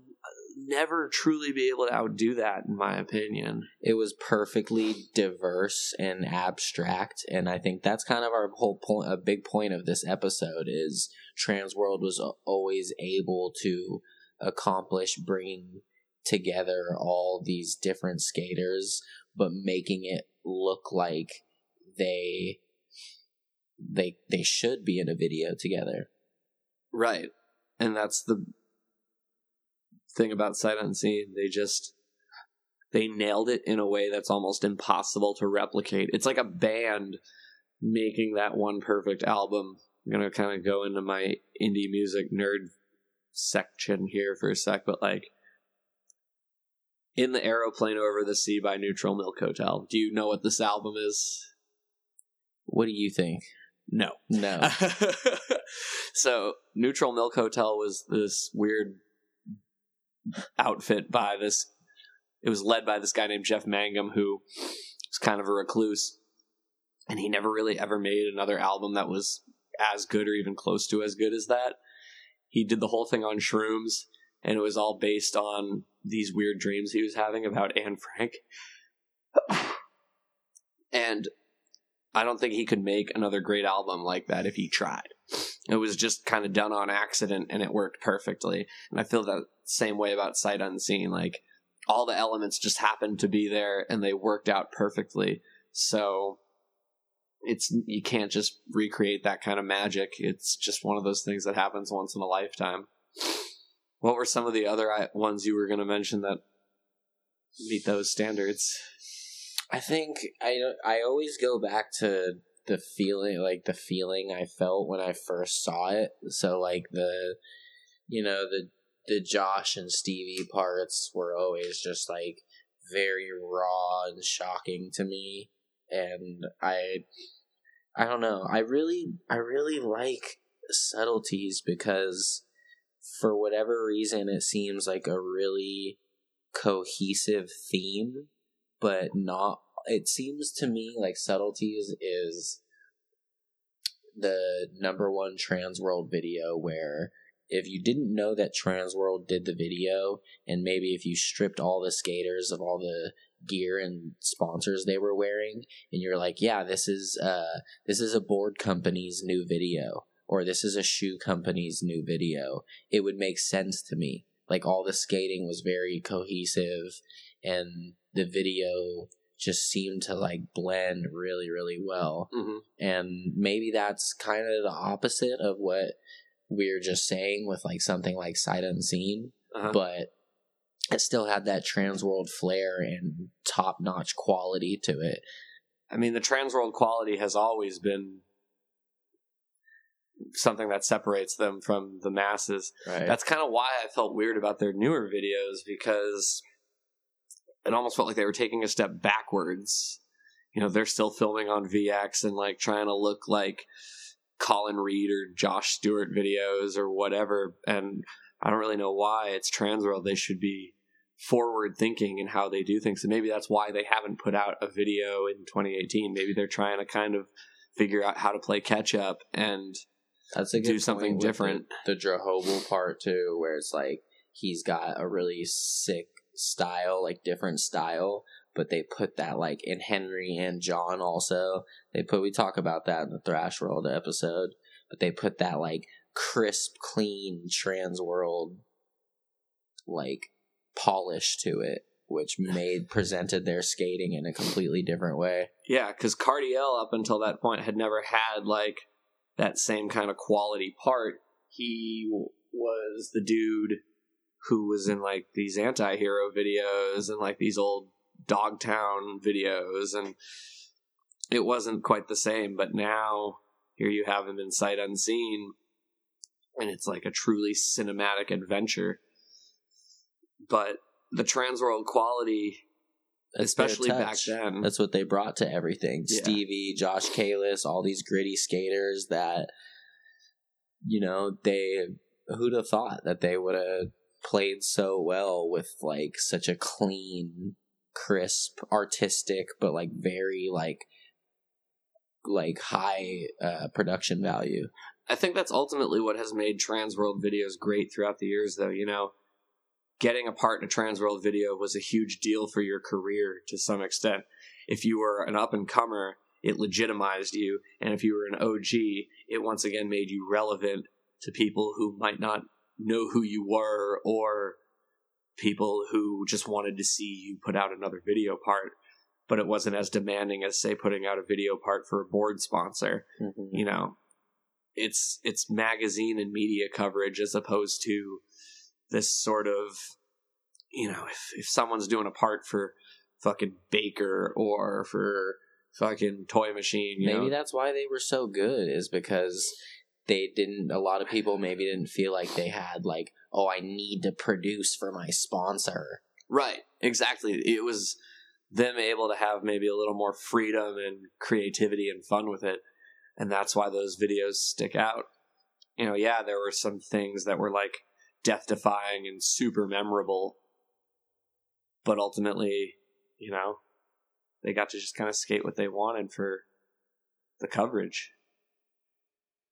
[SPEAKER 1] never truly be able to outdo that, in my opinion.
[SPEAKER 4] It was perfectly diverse and abstract, and I think that's kind of our whole point. A big point of this episode is Transworld was always able to accomplish bringing together all these different skaters, but making it look like they they they should be in a video together.
[SPEAKER 1] Right. And that's the thing about Sight Unseen. They just they nailed it in a way that's almost impossible to replicate. It's like a band making that one perfect album. I'm gonna kind of go into my indie music nerd section here for a sec, but like in the aeroplane over the sea by Neutral Milk Hotel. Do you know what this album is?
[SPEAKER 4] What do you think?
[SPEAKER 1] No.
[SPEAKER 4] No.
[SPEAKER 1] so neutral milk hotel was this weird outfit by this it was led by this guy named jeff mangum who was kind of a recluse and he never really ever made another album that was as good or even close to as good as that he did the whole thing on shrooms and it was all based on these weird dreams he was having about anne frank and I don't think he could make another great album like that if he tried. It was just kind of done on accident and it worked perfectly. And I feel that same way about Sight Unseen. Like all the elements just happened to be there and they worked out perfectly. So it's you can't just recreate that kind of magic. It's just one of those things that happens once in a lifetime. What were some of the other ones you were going to mention that meet those standards?
[SPEAKER 4] I think I I always go back to the feeling like the feeling I felt when I first saw it. So like the you know the the Josh and Stevie parts were always just like very raw and shocking to me and I I don't know. I really I really like subtleties because for whatever reason, it seems like a really cohesive theme, but not. It seems to me like subtleties is the number one trans world video where if you didn't know that Transworld did the video, and maybe if you stripped all the skaters of all the gear and sponsors they were wearing, and you're like, yeah, this is uh this is a board company's new video, or this is a shoe company's new video, it would make sense to me. Like all the skating was very cohesive, and the video just seemed to like blend really, really well.
[SPEAKER 1] Mhm.
[SPEAKER 4] And maybe that's kind of the opposite of what we're just saying with like something like sight unseen
[SPEAKER 1] Uh-huh.
[SPEAKER 4] but it still had that trans world flair and top notch quality to it
[SPEAKER 1] I mean, the Transworld quality has always been something that separates them from the masses.
[SPEAKER 4] right
[SPEAKER 1] That's kind of why I felt weird about their newer videos because it almost felt like they were taking a step backwards. You know, they're still filming on VX and like trying to look like Colin Reed or Josh Stewart videos or whatever. And I don't really know why it's Transworld. They should be forward thinking in how they do things. And maybe that's why they haven't put out a video in 2018. Maybe they're trying to kind of figure out how to play catch up and
[SPEAKER 4] that's a
[SPEAKER 1] do something different.
[SPEAKER 4] the, the Jehovah part too where it's like he's got a really sick style like different style but they put that like in henry and john also they put we talk about that in the thrash world episode but they put that like crisp clean trans world like polish to it which made presented their skating in a completely different way
[SPEAKER 1] Yeah, because Cardiel up until that point had never had like that same kind of quality part. He w- was the dude who was in like these anti-hero videos and like these old Dogtown videos, and it wasn't quite the same. But now here you have him in sight unseen, and it's like a truly cinematic adventure. But the transworld quality,
[SPEAKER 4] That's
[SPEAKER 1] especially back then,
[SPEAKER 4] That's what they brought to everything.
[SPEAKER 1] Yeah.
[SPEAKER 4] Stevie, Josh Kalis, all these gritty skaters that, you know, they, who'd have thought that they would have played so well with like such a clean, crisp, artistic, but like very like, like high uh, production value.
[SPEAKER 1] I think that's ultimately what has made Transworld videos great throughout the years, though. You know, getting a part in a Transworld video was a huge deal for your career to some extent. If you were an up and comer, it legitimized you. And if you were an OG, it once again made you relevant to people who might not know who you were or people who just wanted to see you put out another video part. But it wasn't as demanding as, say, putting out a video part for a board sponsor mm-hmm. you know it's it's magazine and media coverage as opposed to this sort of you know if, if someone's doing a part for fucking baker or for fucking toy machine you
[SPEAKER 4] maybe
[SPEAKER 1] know?
[SPEAKER 4] that's why they were so good is because they didn't a lot of people maybe didn't feel like they had like oh i need to produce for my sponsor.
[SPEAKER 1] Right exactly. It was them able to have maybe a little more freedom and creativity and fun with it and that's why those videos stick out. You know yeah there were some things that were like death defying and super memorable. But ultimately you know they got to just kind of skate what they wanted for the coverage